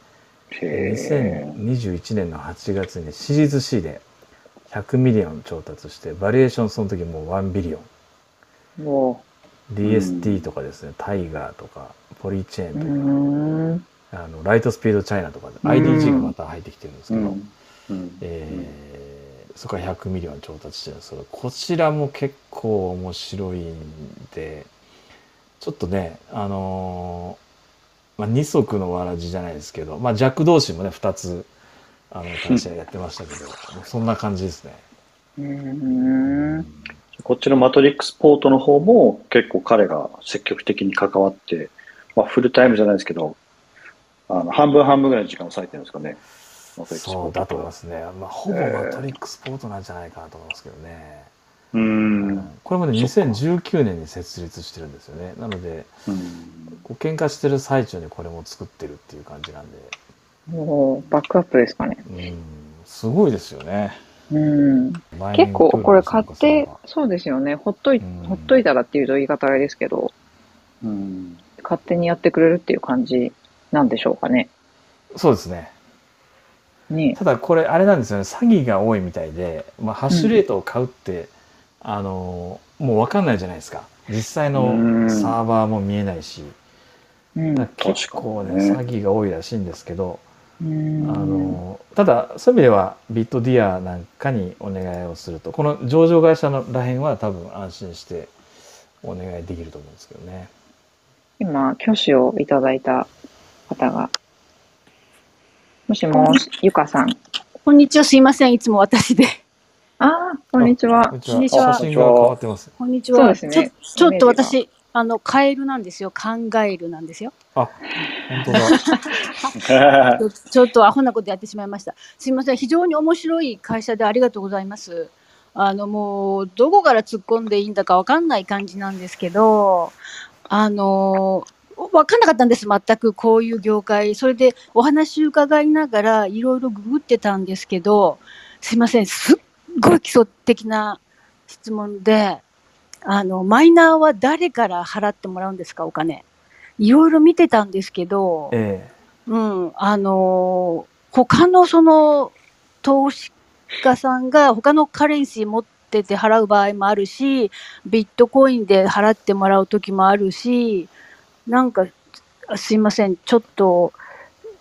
へえ。2021年の8月にシリーズ C で100 million 調達して valuation その時もう1 billion お DST とかですね、 Tiger とか、 Polychain うんとか、ん。あの Lightspeed China とか IDG がまた入ってきてるんですけど。えーそこから100 million 調達してるんですけど、こちらも結構面白いんで、ちょっとね、あのーまあ、二足のわらじじゃないですけど、まあ、弱同士もね、2つ、あの、会社やってましたけど、そんな感じですね。うん。こっちのマトリックスポートの方も結構彼が積極的に関わって、まあ、フルタイムじゃないですけど、あの半分半分ぐらいの時間を割いてるんですかね。そうだと思いますね。まあ、ほぼマトリックスポートなんじゃないかなと思いますけどね。うーん。これもね、そっか2019年に設立してるんですよね。なので、うんこう喧嘩してる最中にこれも作ってるっていう感じなんで、もう、バックアップですかね。うん、すごいですよね。うん。結構、これ買ってそうですよね。ほっとい、うんほっといたらっていうと言い方あれですけど、うん。勝手にやってくれるっていう感じなんでしょうかね。そうですね。ねただこれあれなんですよね詐欺が多いみたいで、まあ、ハッシュレートを買うって、あのもう分かんないじゃないですか実際のうんサーバーも見えないし、うん結構ね確かにね詐欺が多いらしいんですけど、うんあのただそういう意味ではビットディアなんかにお願いをするとこの上場会社のらへんは多分安心してお願いできると思うんですけどね。今、挙手をいただいた方が。もしもし、ゆかさん。こんにちは、すいません、いつも私で。ああ、こんにちはこん。にちは写真が変わってます。こんにちは。そうですねちょっと私、あの、カエルなんですよ。カンガエルなんですよ。あ、本当だ。ちょちょっとアホなことやってしまいました。すいません、非常に面白い会社でありがとうございます。あの、もう、どこから突っ込んでいいんだかわかんない感じなんですけど、あの、わかんなかったんです、全くこういう業界。それでお話伺いながらいろいろググってたんですけど、すいません、すっごい基礎的な質問で、あの、マイナーは誰から払ってもらうんですか、お金。いろいろ見てたんですけど、えうん、あのー他のその投資家さんが他のカレンシー持ってて払う場合もあるし、ビットコインで払ってもらう時もあるし、なんか、すいません、ちょっと、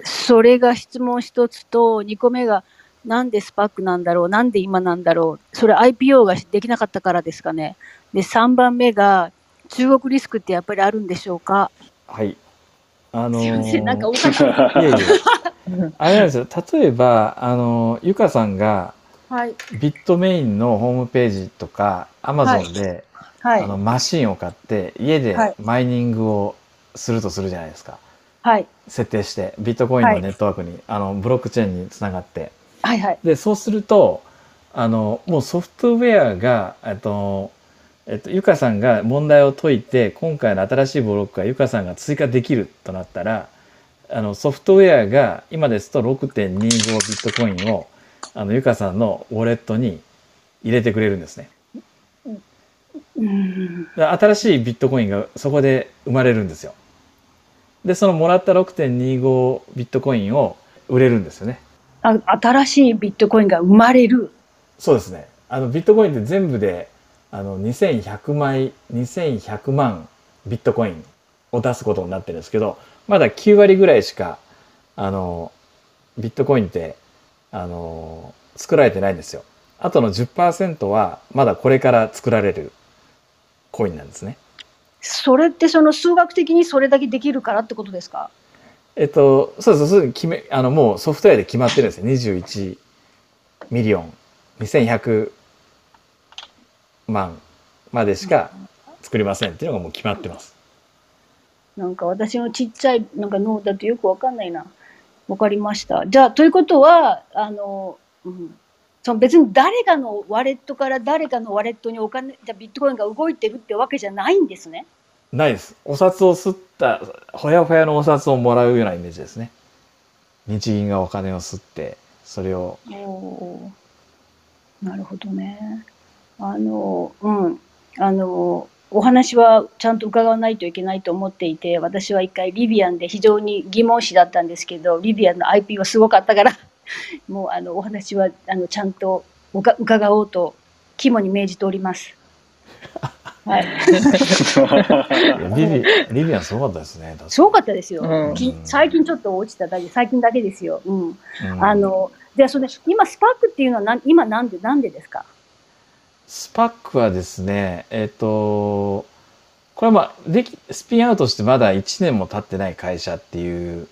それが質問一つと、二個目が、なんでスパックなんだろうなんで今なんだろうそれ IPO ができなかったからですかね。で、三番目が、中国リスクってやっぱりあるんでしょうか？えはい。あのすいません、なんかおーかしい。いえいえ。あれなんですよ。例えば、あの、ゆかさんがはい。ビットメインのホームページとか、アマゾンで、はいあ。のマシンを買って、家ではいマイニングをするとするじゃないですか。はい。設定して、ビットコインはいのネットワークに、あの、ブロックチェーンにつながって。はいはい。で、そうすると、あの、もうソフトウェアが、えっと、えっと、ゆかさんが問題を解いて、今回の新しいブロックがゆかさんが追加できるとなったら、あの、ソフトウェアが、今ですと6.25ビットコインを、あの、ゆかさんのウォレットに入れてくれるんですね。うん。で新しいビットコインがそこで生まれるんですよ。で、そのもらった6.25ビットコインを売れるんですよね。あ新しいビットコインが生まれる。そうですね。あの、ビットコインって全部で、あの、2100枚、2100万ビットコインを出すことになってるんですけど、まだ9割ぐらいしか、あの、ビットコインって、あの、作られてないんですよ。あとの10%は、まだこれから作られるコインなんですね。それってその数学的にそれだけできるからってことですか？えっと、そうそうです決め、あの、もうソフトウェアで決まってるんですよ。21 million、2100万までしか作りませんっていうのがもう決まってます。なんか私のちっちゃいなんか脳だとよくわかんないな。わかりました。じゃあ、ということは、あの、うん。その別に誰かのワレットから誰かのワレットにお金、じゃあビットコインが動いてるってわけじゃないんですね。ないです。お札を吸った、ほやほやのお札をもらうようなイメージですね。日銀がお金を吸って、それを、なるほどね。あの、うん。あの、お話はちゃんと伺わないといけないと思っていて、私は一回リビアンで非常に疑問視だったんですけど、リビアンの IP はすごかったから、もうあのお話はあのちゃんとおか伺おうと肝に銘じております。はい。リビ、リビアンすごかったですね。すごかったですよ。うんき最近ちょっと落ちただけ、最近だけですよ。うん。うんあの、じゃあそれ、今スパークっていうのはなん今なんで、なんでですか？SPAC はですね、えっ、と、これはまあ、でき、スピンアウトしてまだ1年も経ってない会社っていう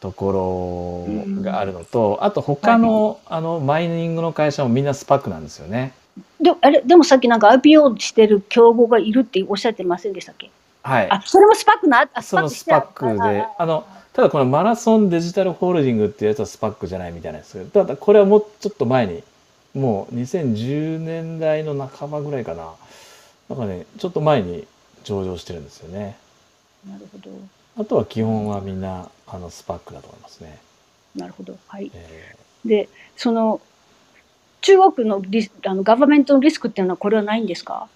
ところがあるのと、あと他の、あの、マイニングの会社もみんな SPAC なんですよね。であれでもさっきなんか IPO してる競合がいるっておっしゃってませんでしたっけ？はい。あ、それも SPAC な、あ、その SPAC で、あの、ただこの Marathon Digital Holding っていうやつは SPAC じゃないみたいなんですけど、ただこれはもうちょっと前に、もう2010年代の半ばぐらいかな。なんかね、ちょっと前に上場してるんですよね。なるほど。あとは基本はみんな、あの、スパックだと思いますね。なるほど。はい。えで、その、中国のリスあのガバメントのリスクっていうのはこれはないんですか？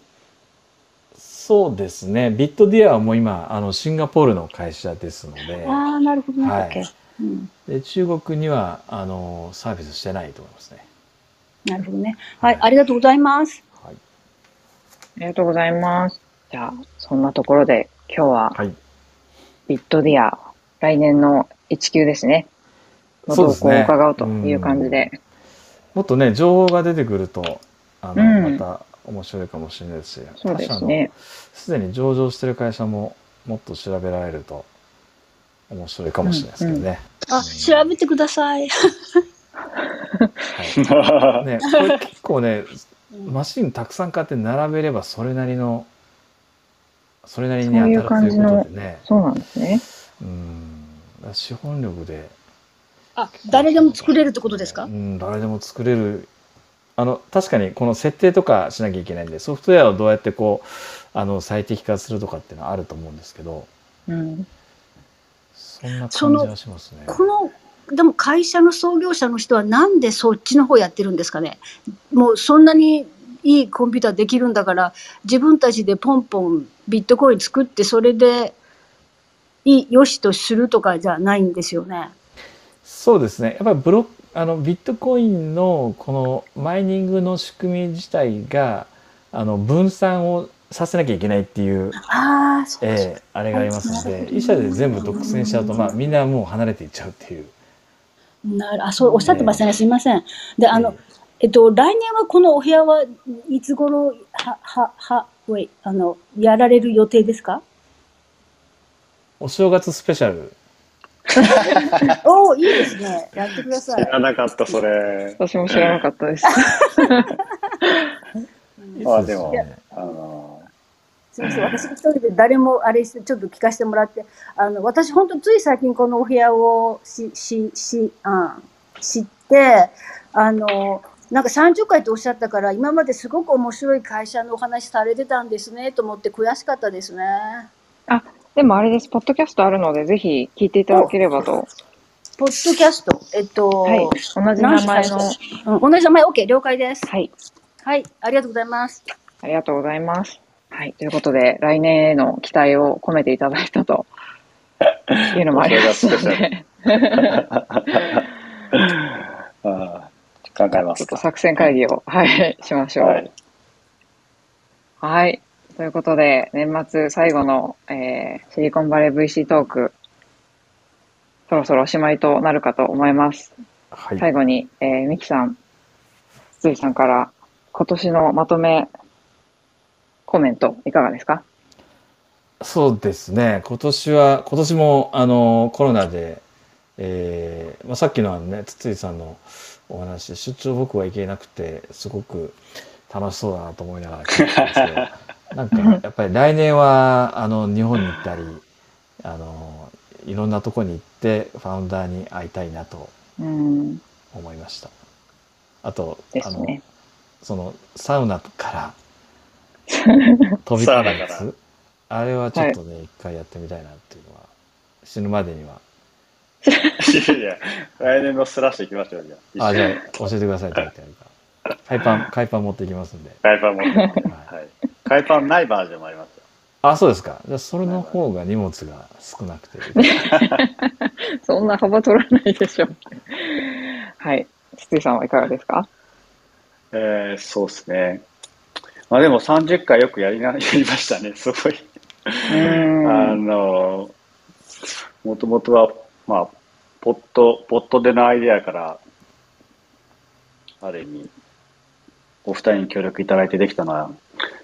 ーそうですね。ビットディアはもう今、あの、シンガポールの会社ですので、ああ、なるほどね。はいうんで中国にはあのサービスしてないと思いますね。なるほどね。はい、ありがとうございます。はい。ありがとうございます。じゃあ、そんなところで今日ははい。ビットディア、来年の1級ですね。の動向をそうですね伺うという感じで。もっとね情報が出てくるとあの、うんまた面白いかもしれないですし、そうですね。すでに上場してる会社ももっと調べられると面白いかもしれないですけどね。あ、調べてください。はい。ねこれ結構ねうんマシンたくさん買って並べればそれなりのそれなりに当たるということでね。そうなんですね。うん。資本力で、あ、誰でも作れるってことですか？うん、誰でも作れる。あの確かにこの設定とかしなきゃいけないんでソフトウェアをどうやってこうあの最適化するとかっていうのはあると思うんですけど。うん。そんな感じはしますね。この、でも会社の創業者の人はなんでそっちの方やってるんですかね？もうそんなにいいコンピューターできるんだから、自分たちでポンポンビットコイン作って、それでいい、よしとするとかじゃないんですよね？そうですねやっぱりブロあのビットコインのこのマイニングの仕組み自体があの分散をさせなきゃいけないっていう、あええあれがありますので一社で全部独占しちゃうと、まあ、みんなもう離れていっちゃうっていう。なるあ、そう、おっしゃってましたね。すいません。で、あの、ええっと、来年はこのお部屋はいつ頃、は、は、は、ウェイ、あの、やられる予定ですか？お正月スペシャル おお、いいですね。やってください。知らなかった、それ。私も知らなかったです。あでもあのすみません、私一人で誰もあれして、ちょっと聞かせてもらって、あの、私本当つい最近このお部屋をし、し、し、あ知って、あの、なんか30回とおっしゃったから、今まですごく面白い会社のお話されてたんですね、と思って悔しかったですね。でもあれです、ポッドキャストあるので、ぜひ聞いていただければと。ポッドキャスト、えっと、はい。同じ名前の。うん、同じ名前、OK、了解です。はい。はい、ありがとうございます。ありがとうございます。はい。ということで、来年への期待を込めていただいたというのもありますので、あ考えまちょっとすか。作戦会議を、はい、しましょう。はい。はい。ということで、年末最後の、えーシリコンバレー VC トーク、そろそろおしまいとなるかと思います。はい最後に、えー、ミキさん、筒井さんから今年のまとめコメントいかがですか？そうですね今年は今年もあのコロナで、えーまあ、さっきのあのね筒井さんのお話出張僕は行けなくてすごく楽しそうだなと思いながら聞いてたんですけど なんかやっぱり来年はあの日本に行ったりあのいろんなとこに行ってファウンダーに会いたいなとうん。思いましたあとあの。そのサウナから飛び込むやつ？あれはちょっとね、一回やってみたいなっていうのは死ぬまでにはいやいや、来年のスラッシュ行きましょう、じゃあ。あじゃあ教えてくださいって言ってやるから海パン海パン持っていきますんで、海パン持って。はい、はい。海パンないバージョンもありますよ。あそうですかじゃあそれの方が荷物が少なくて そんな幅取らないでしょう。はい。筒井さんはいかがですか？えー、そうですね。まあでも30回よくやりな、やりましたね、すごい。うあん。の、もともとは、まあ、ポット、ポットでのアイデアから、ある意味、お二人に協力いただいてできたのは、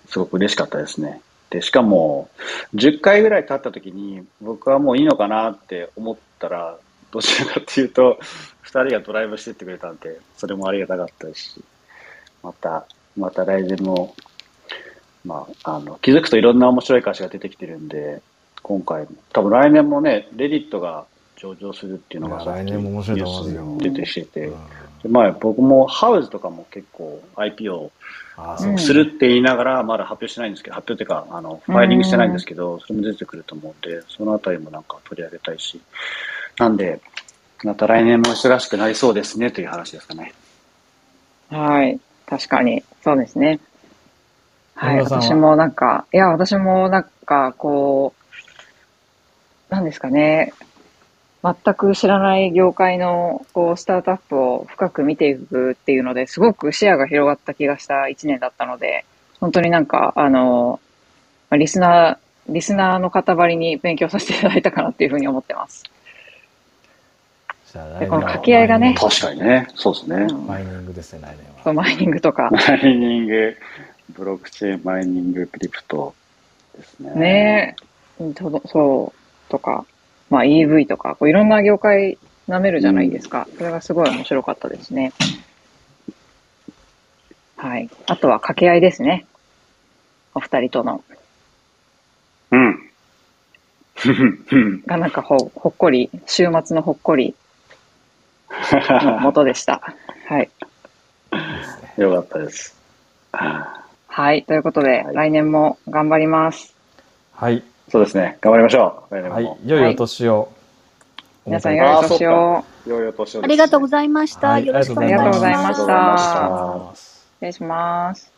すごく嬉しかったですね。で、しかも、10回ぐらい経った時に、僕はもういいのかなって思ったら、どちらかっていうと、二人がドライブしてってくれたんで、それもありがたかったし、また、また来年も、まあ、あの、気づくといろんな面白い会社が出てきてるんで、今回も、多分来年もね、レディットが上場するっていうのがいや来年も面白いと思いますよニュースに出てきてて、うんでまあ僕もハウズとかも結構 IPO するって言いながらまだ発表してないんですけど、発表っていうか、あの、ファイリングしてないんですけど、それも出てくると思うんで、そのあたりもなんか取り上げたいし、なんで、また来年も忙しくなりそうですねという話ですかね。はい。確かに。そうですね。はい。私もなんか、いや、私もなんか、こう、なんですかね。全く知らない業界のこうスタートアップを深く見ていくっていうのですごく視野が広がった気がした1年だったので、本当になんか、あの、まあリスナー、リスナーの方ばりに勉強させていただいたかなっていうふうに思ってます。でこの掛け合いがね確かにね。そうですね。うんマイニングですね、来年は。そうマイニングとか。マイニング、ブロックチェーン、マイニング、クリプトですね。ねそう、とか、まあ EV とか、こういろんな業界舐めるじゃないですか。それがすごい面白かったですね。はい。あとは掛け合いですね。お二人との。うん。うん。がなんかほほっこり、週末のほっこりの元でした。はい。よかったです。はい。ということで、はい来年も頑張ります。はい。そうですね。頑張りましょう。はい。良いお年を。皆さん、良いお年を。良いお年をありがとうございました。はいよろしくお願いしありがとうございまま。したたありがとうございます失礼します。